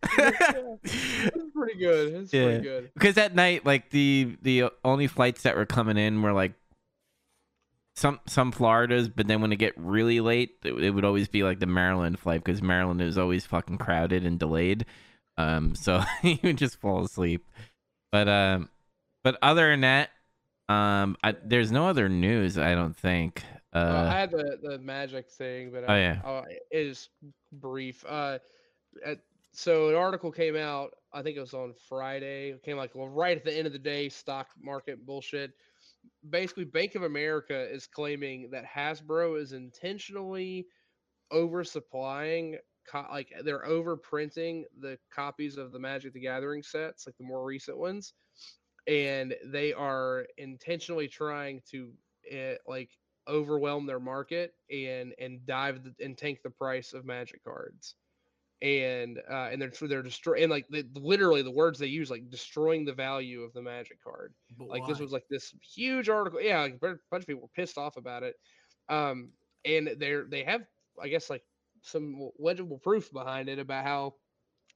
It's pretty good. It's Yeah. pretty good. because at night, like the the only flights that were coming in were like some some Floridas, but then when it get really late, it, it would always be like the Maryland flight because Maryland is always fucking crowded and delayed. Um, so you would just fall asleep. But um, but other than that, um, I, there's no other news. I don't think. Uh, Uh, I had the, the magic thing, but Oh, I, yeah. uh, it is brief. Uh, at, so an article came out. I think it was on Friday. It came like well, right at the end of the day. Stock market bullshit. Basically, Bank of America is claiming that Hasbro is intentionally oversupplying, co- like they're overprinting the copies of the Magic the Gathering sets, like the more recent ones, and they are intentionally trying to uh, like overwhelm their market and and dive the, and tank the price of magic cards and uh and they're they're destroying like they, literally the words they use like destroying the value of the magic card. But like this was like this huge article yeah like, a bunch bunch of people were pissed off about it. Um and they're they have i guess like some legible proof behind it about how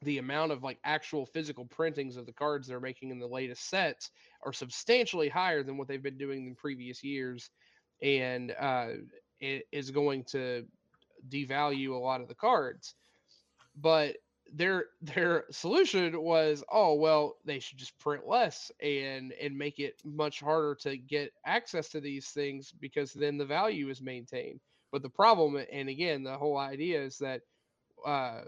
the amount of like actual physical printings of the cards they're making in the latest sets are substantially higher than what they've been doing in previous years. And uh it is going to devalue a lot of the cards but their their solution was oh well they should just print less and and make it much harder to get access to these things because then the value is maintained. But the problem and again the whole idea is that uh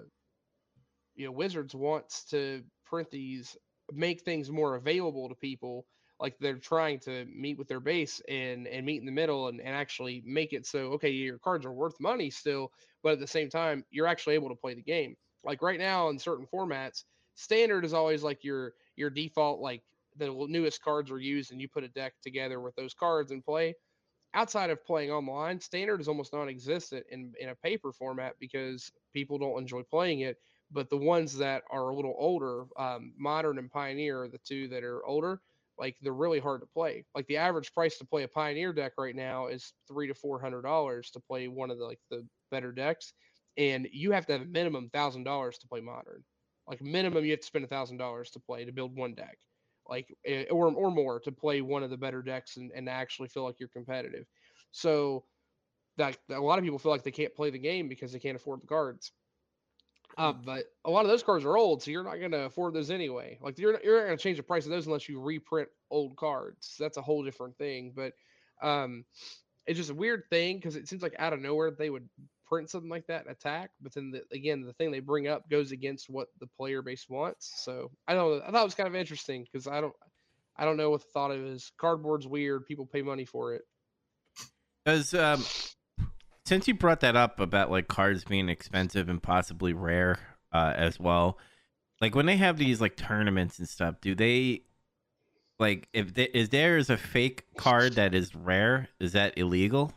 you know wizards wants to print these make things more available to people like they're trying to meet with their base and and meet in the middle and, and actually make it so okay your cards are worth money still but at the same time you're actually able to play the game. Like right now in certain formats standard is always like your your default like the newest cards are used and you put a deck together with those cards and play. Outside of playing online standard is almost non-existent in, in a paper format because people don't enjoy playing it but the ones that are a little older um, modern and pioneer are the two that are older like they're really hard to play like the average price to play a pioneer deck right now is three to four hundred dollars to play one of the like the better decks and you have to have a minimum thousand dollars to play modern Like minimum, you have to spend a thousand dollars to play to build one deck, like eh, or or more to play one of the better decks and, and actually feel like you're competitive. So that a lot of people feel like they can't play the game because they can't afford the cards. Uh, but a lot of those cards are old, so you're not going to afford those anyway. Like you're not, you're not going to change the price of those unless you reprint old cards. That's a whole different thing. But um, it's just a weird thing because it seems like out of nowhere they would print something like that and attack, but then the, again the thing they bring up goes against what the player base wants. So I don't. I thought it was kind of interesting because I don't. I don't know what the thought of is. Cardboard's weird. People pay money for it. Because um, since you brought that up about like cards being expensive and possibly rare uh, as well, like when they have these like tournaments and stuff, do they like if they, is there is a fake card that is rare? Is that illegal?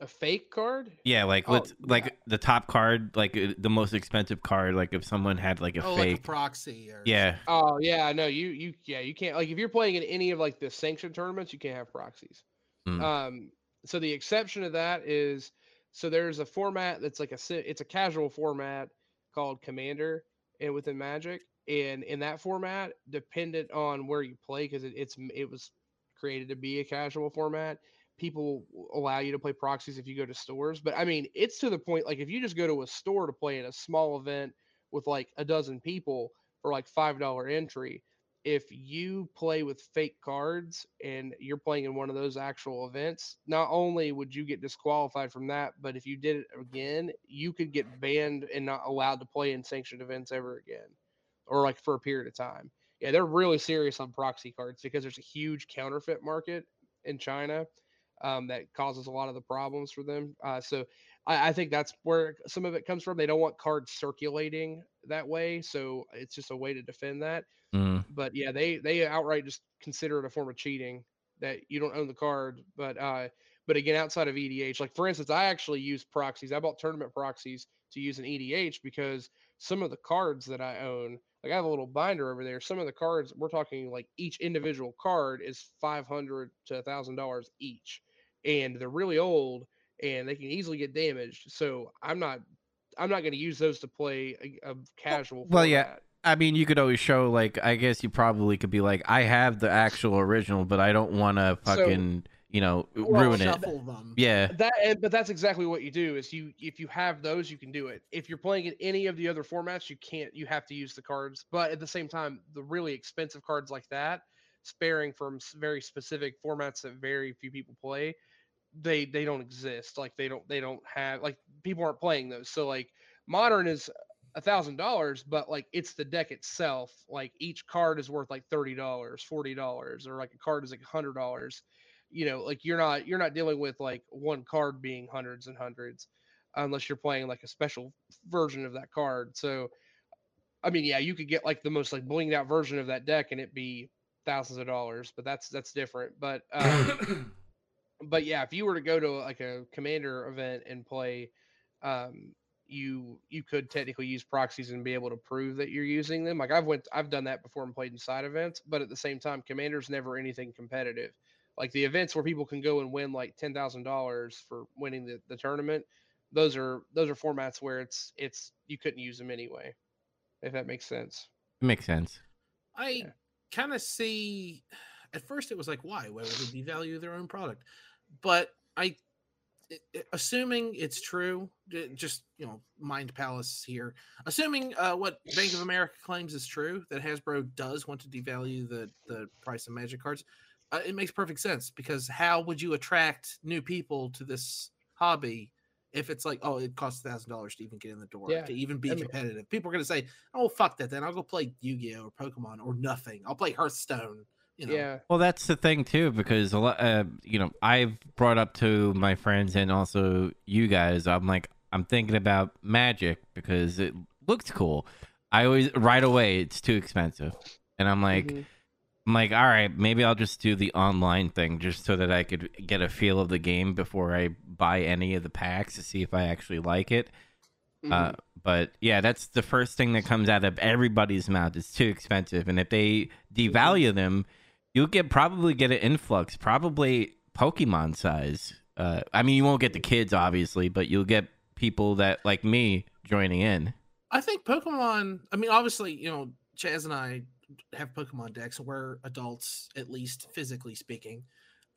A fake card? Yeah, like Oh, let's yeah. like the top card, like uh, the most expensive card. Like if someone had like a oh, like a fake, proxy. Or yeah, Oh yeah, no, you you yeah you can't like if you're playing in any of like the sanctioned tournaments, you can't have proxies. Hmm. Um, so the exception to that is so there's a format that's like a it's a casual format called Commander and within Magic, and in that format, dependent on where you play, because it, it's it was created to be a casual format. People allow you to play proxies if you go to stores, but I mean it's to the point like if you just go to a store to play in a small event with like a dozen people for like five dollar entry, if you play with fake cards and you're playing in one of those actual events, not only would you get disqualified from that, but if you did it again, you could get banned and not allowed to play in sanctioned events ever again, or like for a period of time. Yeah, they're really serious on proxy cards because there's a huge counterfeit market in China um, that causes a lot of the problems for them. Uh, so I, I think that's where some of it comes from. They don't want cards circulating that way, so it's just a way to defend that Mm. but yeah, they they outright just consider it a form of cheating that you don't own the card. But uh, but again, outside of EDH, like for instance, I actually use proxies. I bought tournament proxies to use in EDH because some of the cards that I own, like I have a little binder over there. Some of the cards we're talking like each individual card is five hundred to a thousand dollars each, and they're really old and they can easily get damaged. So I'm not. I'm not going to use those to play a, a casual. well, yeah. I mean, you could always show like I guess you probably could be like, I have the actual original, but I don't want to So- fucking you know ruin it. shuffle them. Yeah, that and- but that's exactly what you do is you if you have those you can do it if you're playing in any of the other formats you can't you have to use the cards but at the same time the really expensive cards like that sparing from very specific formats that very few people play they they don't exist like they don't they don't have like people aren't playing those. So like modern is a thousand dollars but like it's the deck itself like each card is worth like thirty dollars forty dollars or like a card is like a hundred dollars. You know like you're not you're not dealing with like one card being hundreds and hundreds unless you're playing like a special version of that card. So i mean yeah you could get like the most like blinged out version of that deck and it be thousands of dollars but that's that's different. But um but yeah if you were to go to like a commander event and play um you you could technically use proxies and be able to prove that you're using them like i've went i've done that before and played in side events but at the same time commander's never anything competitive like the events where people can go and win like ten thousand dollars for winning the, the tournament those are those are formats where it's it's you couldn't use them anyway if that makes sense It makes sense. I Yeah. kind of see. At first, it was like, why? Why would they devalue their own product? But I, assuming it's true, just you know, mind palace here. Assuming uh, what Bank of America claims is true, that Hasbro does want to devalue the the price of Magic cards, uh, it makes perfect sense because how would you attract new people to this hobby? If it's like, oh, it costs thousand dollars to even get in the door, Yeah, to even be I mean- competitive, people are gonna say, "Oh, fuck that!" Then I'll go play Yu-Gi-Oh or Pokemon or nothing. I'll play Hearthstone. You know, yeah Well, that's the thing too, because a lot, uh, you know, I've brought up to my friends and also you guys. I'm like, I'm thinking about Magic because it looks cool. I always right away it's too expensive, and I'm like, Mhm. I'm like, all right, maybe I'll just do the online thing just so that I could get a feel of the game before I buy any of the packs to see if I actually like it. Uh, Mhm. but yeah, that's the first thing that comes out of everybody's mouth. It's too expensive, and if they devalue them, you'll get probably get an influx, probably Pokemon size. Uh, I mean, you won't get the kids obviously, but you'll get people that like me joining in. I think Pokemon. I mean, obviously, you know, Chaz and I have Pokemon decks. We're adults, at least physically speaking.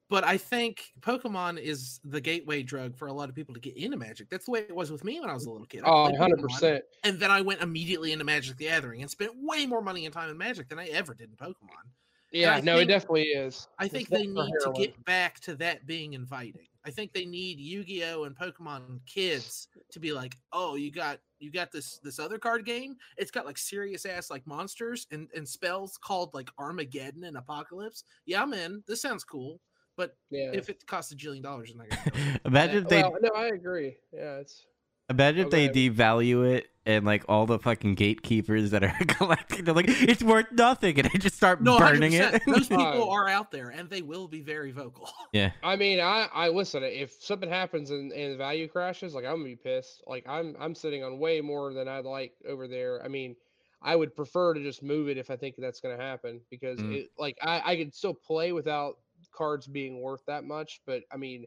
But I think Pokemon is the gateway drug for a lot of people to get into Magic. That's the way it was with me when I was a little kid. I Oh, played 100 Pokemon, percent. And then I went immediately into Magic the Gathering and spent way more money and time in Magic than I ever did in Pokemon. Yeah, no, it definitely is. I It's think they need to get back to that being inviting. I think they need Yu-Gi-Oh and Pokemon kids to be like, "Oh, you got you got this this other card game. It's got like serious ass like monsters and and spells called like Armageddon and Apocalypse. Yeah, I'm in. This sounds cool. But Yeah. if it costs a jillion dollars, I'm not gonna imagine if they well, no, I agree. Yeah, it's imagine if they devalue it and like all the fucking gatekeepers that are collecting they're like it's worth nothing and they just start No, burning 100%. it. Those people are out there and they will be very vocal. yeah. I mean, I I listen. If something happens and, and the value crashes, like I'm gonna be pissed. Like I'm I'm sitting on way more than I'd like over there. I mean, I would prefer to just move it if I think that's gonna happen because Mm. it like I I could still play without cards being worth that much. But I mean,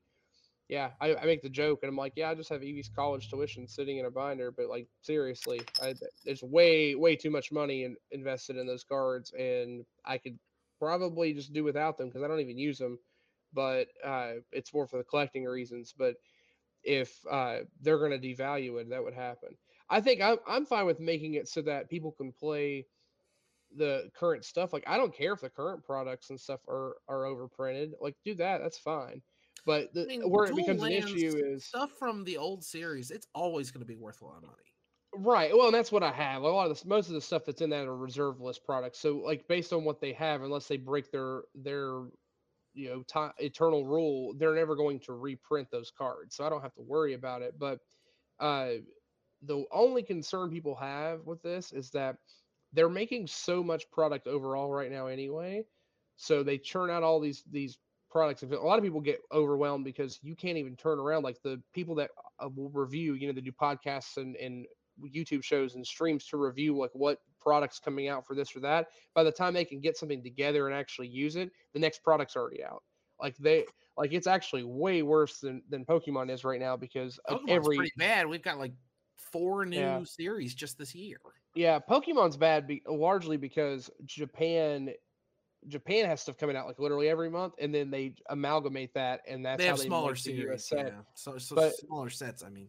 yeah, I, I make the joke and I'm like, yeah, I just have Evie's college tuition sitting in a binder. But like seriously, I, there's way way too much money in, invested in those cards, and I could probably just do without them because I don't even use them but uh, it's more for the collecting reasons. But if uh, they're going to devalue it, that would happen. I think I'm I'm fine with making it so that people can play the current stuff. Like I don't care if the current products and stuff are are overprinted. Like do that, that's fine. But the, I mean, where it becomes an issue is stuff from the old series. It's always going to be worth a lot of money. Right. Well, and that's what I have. A lot of this, most of the stuff that's in that are reserve list products. So, like based on what they have, unless they break their their you know ti eternal rule, they're never going to reprint those cards. So I don't have to worry about it. But uh, the only concern people have with this is that they're making so much product overall right now anyway. So they churn out all these these products. A lot of people get overwhelmed because you can't even turn around. Like the people that uh, will review, you know, they do podcasts and and YouTube shows and streams to review like what products coming out for this or that. By the time they can get something together and actually use it, the next product's already out. Like they like it's actually way worse than than Pokemon is right now because of Pokemon's every pretty bad. We've got like four new Yeah. series just this year. yeah Pokemon's bad be, largely because Japan Japan has stuff coming out like literally every month, and then they amalgamate that, and that's they how have they smaller the series, set. yeah. So, so But- smaller sets. I mean,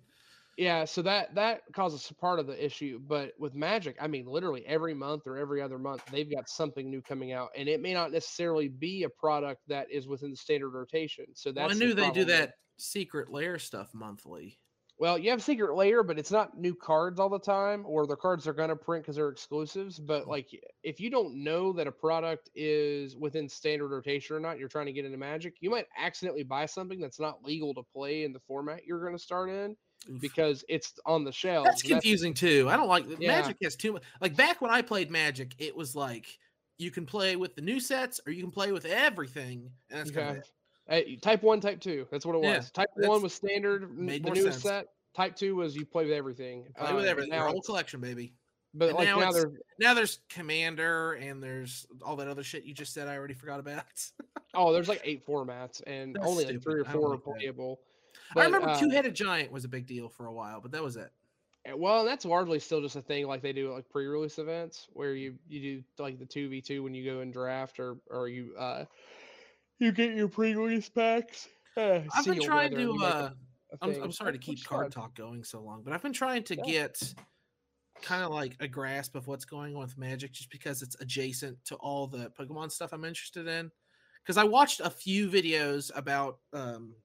Yeah, so that that causes a part of the issue. But with Magic, I mean, literally every month or every other month, they've got something new coming out, and it may not necessarily be a product that is within the standard rotation. So well, that's I the knew they do that Secret Lair stuff monthly. Well, you have Secret Lair, but it's not new cards all the time, or the cards are gonna print because they're exclusives. But mm. like, if you don't know that a product is within standard rotation or not, you're trying to get into Magic, you might accidentally buy something that's not legal to play in the format you're gonna start in because it's on the shelves. That's and that's- confusing too. I don't like Yeah. Magic has too much. Like back when I played Magic, it was like you can play with the new sets or you can play with everything, and that's kind of Okay. Hey, type one, type two. That's what it was. Yeah, type one was standard, n- made the more newest set. Type two was you play with everything. Play with Uh, everything. Now, whole collection, baby. but and like now now, there's Now there's Commander and there's all that other shit you just said. I already forgot about. oh, there's like eight formats and That's only like three or four are like playable. I remember uh, Two Headed Giant was a big deal for a while, but that was it. Uh, Well, that's largely still just a thing like they do at like pre-release events where you you do like the two v two when you go and draft or or you uh you get your pre-release packs. Uh, I've been trying to. you make a- uh I'm. I'm sorry to keep card talk going so long, but I've been trying to Yeah. get kind of like a grasp of what's going on with Magic, just because it's adjacent to all the Pokemon stuff I'm interested in. Because I watched a few videos about um,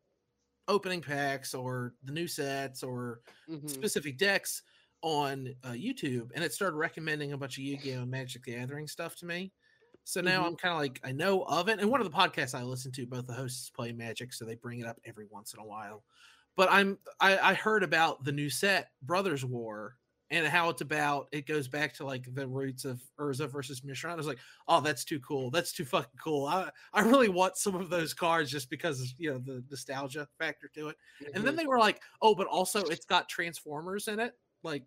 opening packs or the new sets or Mhm. specific decks on uh, YouTube, and it started recommending a bunch of Yu-Gi-Oh and Magic the Gathering stuff to me. So now Mhm. I'm kind of like I know of it, and one of the podcasts I listen to, both the hosts play Magic, so they bring it up every once in a while. But I'm I, I heard about the new set Brothers War and how it's about. It goes back to like the roots of Urza versus Mishra. I was like, oh, that's too cool. That's too fucking cool. I I really want some of those cards just because you know the nostalgia factor to it. And then Mhm. they were like, oh, but also it's got Transformers in it, like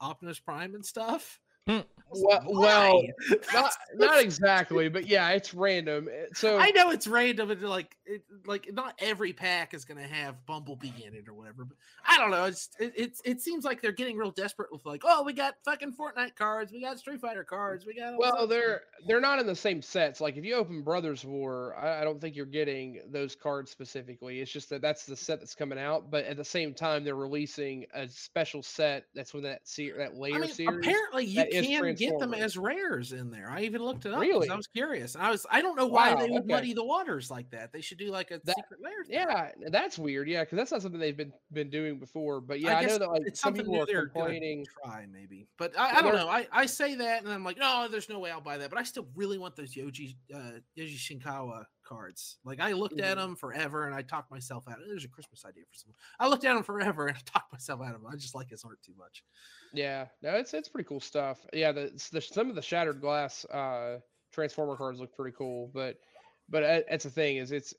Optimus Prime and stuff. Hmm. Well, well, not not exactly, but yeah, it's random. Uh, So I know it's random and like it, like not every pack is gonna have Bumblebee in it or whatever, but I don't know. It's it, it's it seems like they're getting real desperate with like, oh, we got fucking Fortnite cards, we got Street Fighter cards, we got. well, they're they're not in the same sets. Like if you open Brothers War, I, I don't think you're getting those cards specifically. It's just that that's the set that's coming out. But at the same time, they're releasing a special set that's when that se- that layer I mean, series. apparently you can get them as rares in there. I even looked it up. Really? I was curious. I was I don't know why Wow, they would okay. muddy the waters like that. They should do like a That- Secret Lair. thing. Yeah, that's weird. Yeah, because that's not something they've been been doing before. But yeah, I, know guess that like it's some something people are complaining. try maybe but i, I don't know I, I say that and i'm like no there's no way i'll buy that but i still really want those yoji uh yoji shinkawa cards like i looked at them forever and i talked myself out there's a christmas idea for someone i looked at them forever and i talked myself out of them i just like his art too much Yeah, no, it's it's pretty cool stuff. Yeah, the, the some of the shattered glass uh transformer cards look pretty cool, but but uh, that's the thing is it's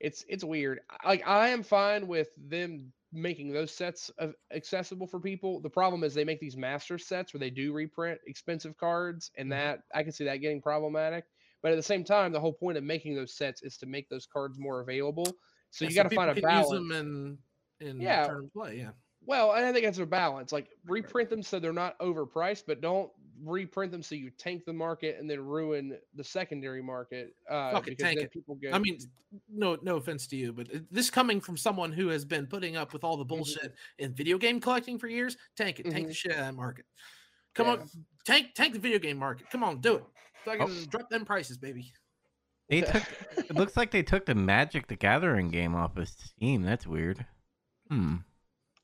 it's it's weird. Like I am fine with them making those sets of accessible for people. The problem is they make these master sets where they do reprint expensive cards, and Mhm. that I can see that getting problematic. But at the same time, the whole point of making those sets is to make those cards more available. So Yeah, you got to people find a balance. use them in in Yeah. turn and play yeah Well, and I think it's a balance. Like reprint them so they're not overpriced, but don't reprint them so you tank the market and then ruin the secondary market. Uh, Fucking because tank then it. people get. I mean, no, no offense to you, but this coming from someone who has been putting up with all the Mhm. bullshit in video game collecting for years, tank it, tank the Mhm. shit out of that market. Come Yeah. on, tank, tank the video game market. Come on, do it. Fucking Oh. drop them prices, baby. They took. It looks like they took the Magic the Gathering game off of Steam. That's weird. Hmm.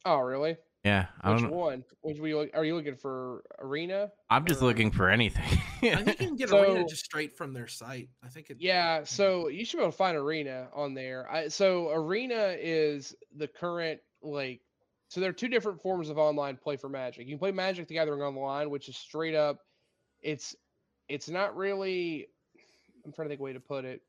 oh, really? Yeah, I Which don't one? Which we are you looking for? Arena? I'm just or- looking for anything. I think you can get Arena just straight from their site. I think it. Yeah. So you should be able to find Arena on there. I, so Arena is the current like. So there are two different forms of online play for Magic. You can play Magic the Gathering online, which is straight up. It's it's not really. I'm trying to think way to put it.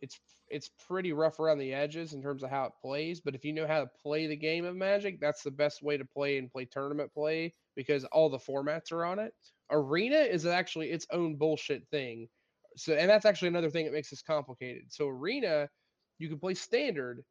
It's it's pretty rough around the edges in terms of how it plays. But if you know how to play the game of Magic, that's the best way to play and play tournament play because all the formats are on it. Arena is actually its own bullshit thing. So and that's actually another thing that makes this complicated. So Arena, you can play standard,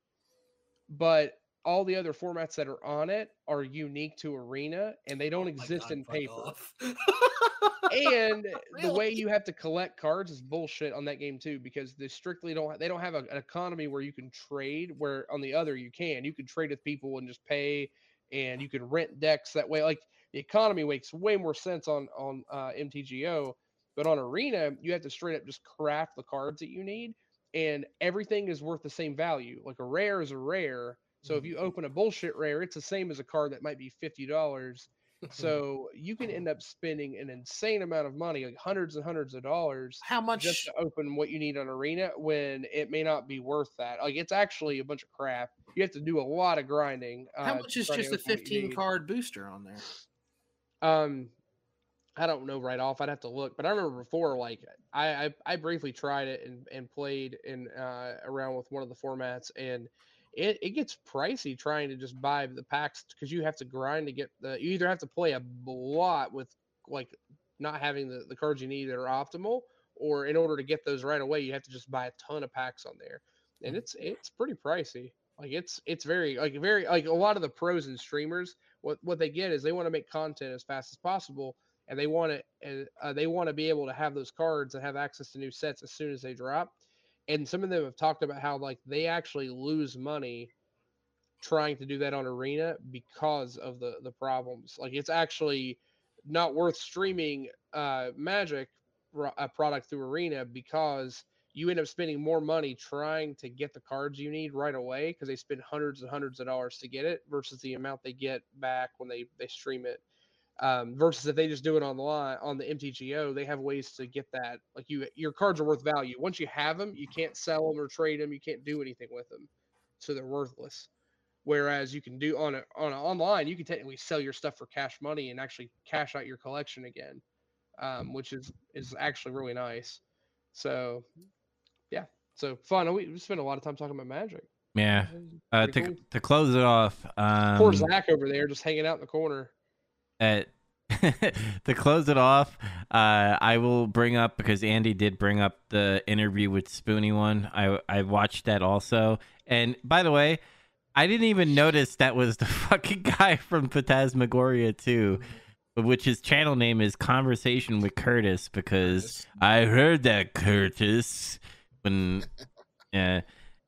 but all the other formats that are on it are unique to Arena and they don't Oh exist God, in paper. and the way you have to collect cards is bullshit on that game too because they strictly don't they don't have a, an economy where you can trade where on the other you can. You can trade with people and just pay and you can rent decks that way. Like the economy makes way more sense on on uh, mtgo but on arena you have to straight up just craft the cards that you need and everything is worth the same value. Like a rare is a rare so if Mhm. you open a bullshit rare it's the same as a card that might be $50 so you can end up spending an insane amount of money, like hundreds and hundreds of dollars, how much? just to open what you need on Arena when it may not be worth that. Like it's actually a bunch of crap. You have to do a lot of grinding. how uh, much is just a open what you 15 card booster on there? Um, I don't know right off. I'd have to look, but I remember before, like I I, I briefly tried it and, and played in uh, around with one of the formats, and it, it gets pricey trying to just buy the packs because you have to grind to get the. You either have to play a lot with like not having the, the cards you need that are optimal, or in order to get those right away, you have to just buy a ton of packs on there, and it's it's pretty pricey. Like it's it's very like very like a lot of the pros and streamers what what they get is they want to make content as fast as possible and they want to uh, they want to be able to have those cards and have access to new sets as soon as they drop and some of them have talked about how like they actually lose money trying to do that on arena because of the the problems. Like it's actually not worth streaming uh magic a product through arena because you end up spending more money trying to get the cards you need right away because they spend hundreds and hundreds of dollars to get it versus the amount they get back when they they stream it um, versus if they just do it online on the MTGO, they have ways to get that. Like you, your cards are worth value. Once you have them, you can't sell them or trade them. You can't do anything with them, so they're worthless. Whereas you can do on a on a, online, you can technically sell your stuff for cash money and actually cash out your collection again, um, which is is actually really nice. So, yeah, so fun. We, we spent a lot of time talking about Magic. yeah. Uh, to cool. to close it off, um, Poor Zach over there, just hanging out in the corner. At to close it off, uh, I will bring up because Andy did bring up the interview with Spoony one. I I watched that also, and by the way, I didn't even notice that was the fucking guy from Phantasmagoria too, which his channel name is Conversation with Curtis because. I heard that Curtis when yeah,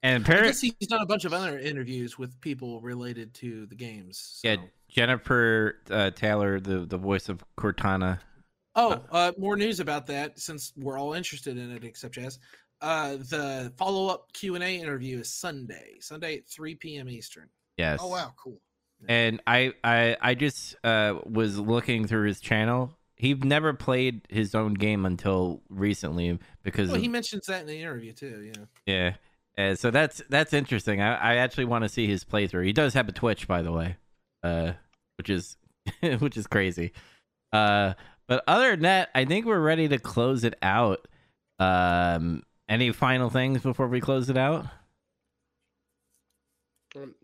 and apparently he's done a bunch of other interviews with people related to the games. yeah, so- Jennifer uh, Taylor, the the voice of Cortana. Oh, uh, more news about that since we're all interested in it, except Jazz. Uh, the follow up Q and A interview is Sunday, Sunday at three p.m. Eastern. Yes. Oh wow, cool. and I I I just uh was looking through his channel. He never played his own game until recently because Well, of- he mentions that in the interview too. Yeah. yeah. Uh, so that's that's interesting. I, I actually want to see his playthrough. He does have a Twitch, by the way, uh, which is which is crazy. Uh, but other than that, I think we're ready to close it out. Um, any final things before we close it out? Um,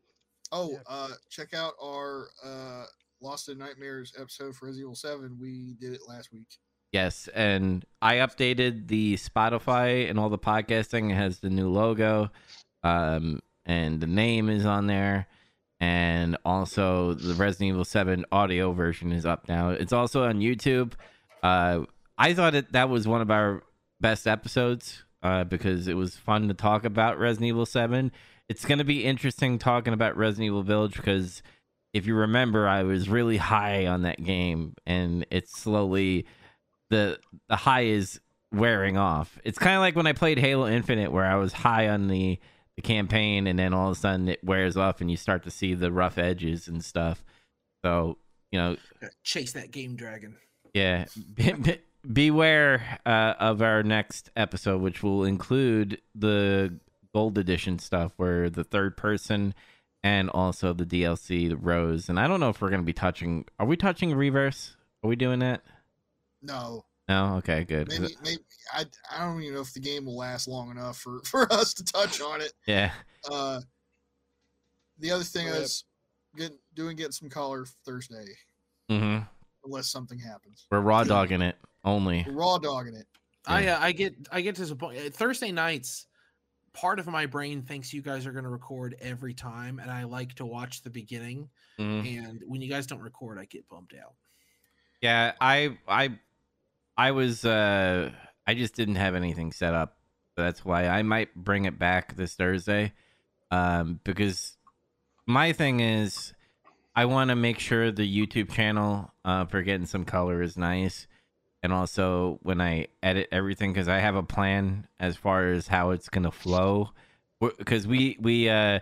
Oh, uh, check out our uh, Lost in Nightmares episode for Resident Evil Seven. We did it last week. Yes, and I updated the Spotify and all the podcasting. It has the new logo, um, and the name is on there, and also the Resident Evil Seven audio version is up now. It's also on YouTube. Uh, I thought it that was one of our best episodes uh, because it was fun to talk about Resident Evil Seven. It's gonna be interesting talking about Resident Evil Village because if you remember, I was really high on that game, and it's slowly the the high is wearing off. It's kind of like when I played Halo Infinite, where I was high on the the campaign, and then all of a sudden it wears off, and you start to see the rough edges and stuff. So you know, Chase that game dragon. yeah, be- be- beware uh, of our next episode, which will include the gold edition stuff, where the third person and also the DLC, the Rose. And I don't know if we're gonna be touching. Are we touching Reverse? Are we doing that? No, No. Okay. good. maybe, maybe I, I don't even know if the game will last long enough for for us to touch on it. Yeah. Uh, the other thing Rip. is get doing get some color Thursday Mm-hmm. unless something happens. We're raw dogging it only. We're raw dogging it. I Yeah. uh, I get I get disappointed Thursday nights. Part of my brain thinks you guys are going to record every time, and I like to watch the beginning. Mhm. And when you guys don't record, I get bummed out. Yeah, I I I was uh I just didn't have anything set up. That's why I might bring it back this Thursday. Um because my thing is I want to make sure the YouTube channel uh for getting some color is nice. And also when I edit everything cuz I have a plan as far as how it's going to flow because we we uh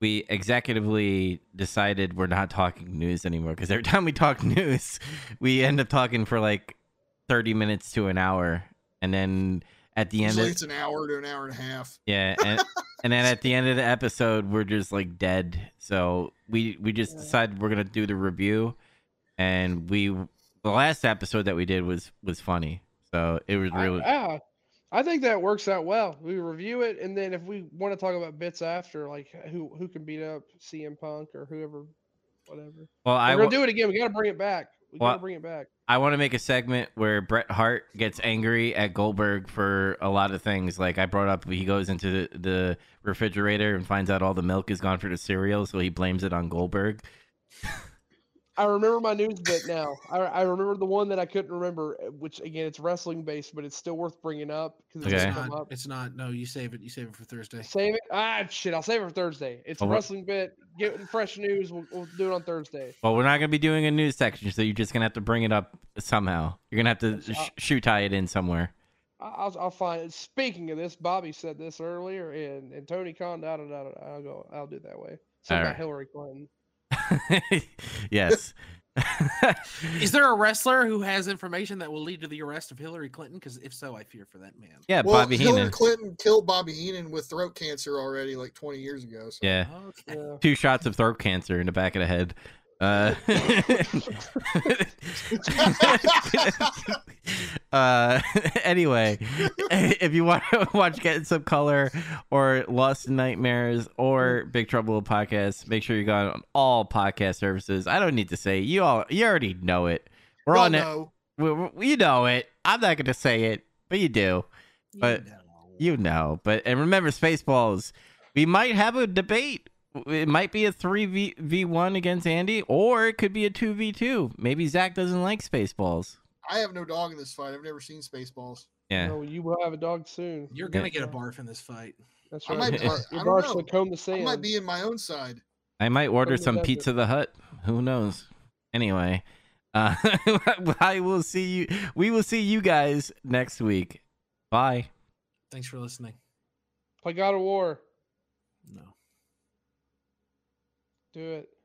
we executively decided we're not talking news anymore because every time we talk news, we end up talking for like 30 minutes to an hour. And then at the end of it's an hour to an hour and a half. yeah, and, and then at the end of the episode, we're just like dead. So we we just Yeah. decided we're gonna do the review, and we the last episode that we did was was funny. So it was really yeah, I think that works out well. We review it, and then if we want to talk about bits after, like who who can beat up CM Punk or whoever, whatever. well. I We're wa- gonna do it again. We gotta bring it back. We Well, gotta bring it back. I want to make a segment where Bret Hart gets angry at Goldberg for a lot of things. Like I brought up, he goes into the, refrigerator and finds out all the milk is gone for the cereal, so he blames it on Goldberg. I remember my news bit now. I, I remember the one that I couldn't remember, uh, which again it's wrestling based, but it's still worth bringing up because Okay. it's It's come not. up. It's not. No, you save it. You save it for Thursday. Save it. Ah, shit. I'll save it for Thursday. It's a Oh, wrestling bit. Get fresh news. We'll, we'll do it on Thursday. Well, we're not gonna be doing a news section, so you're just gonna have to bring it up somehow. You're gonna have to Yes, sh- shoe tie it in somewhere. I- I'll, I'll find it. Speaking of this, Bobby said this earlier, and, and Tony Khan. Da, da, da, da, I'll go. I'll do it that way. Something about Hillary Clinton. yes. Is there a wrestler who has information that will lead to the arrest of Hillary Clinton? Because if so, I fear for that man. yeah, well, Bobby Hillary Heenan. Clinton killed Bobby Heenan with throat cancer already, like 20 years ago. So. Yeah, Okay. Yeah. two shots of throat cancer in the back of the head. Uh, uh, anyway, if you want to watch Getting Some Color or Lost in Nightmares or Big Trouble in Podcast, make sure you go on all podcast services. I don't need to say you all you already know it, We're Y'all on it. know. We, we- you know it. I'm not gonna say it, but you do. But know. You know. But and remember, Spaceballs. We might have a debate. It might be a three v v one against Andy, or it could be a two v two. Maybe Zach doesn't like Spaceballs. I have no dog in this fight. I've never seen Spaceballs. Yeah. No, you will have a dog soon. You're gonna get a barf in this fight. That's I right. might. I, I don't know. gonna comb the I might be in my own side. I might order some desert. Pizza the Hut. Who knows? Anyway, uh, I will see you. We will see you guys next week. Bye. Thanks for listening. Play God of War. No. Do it.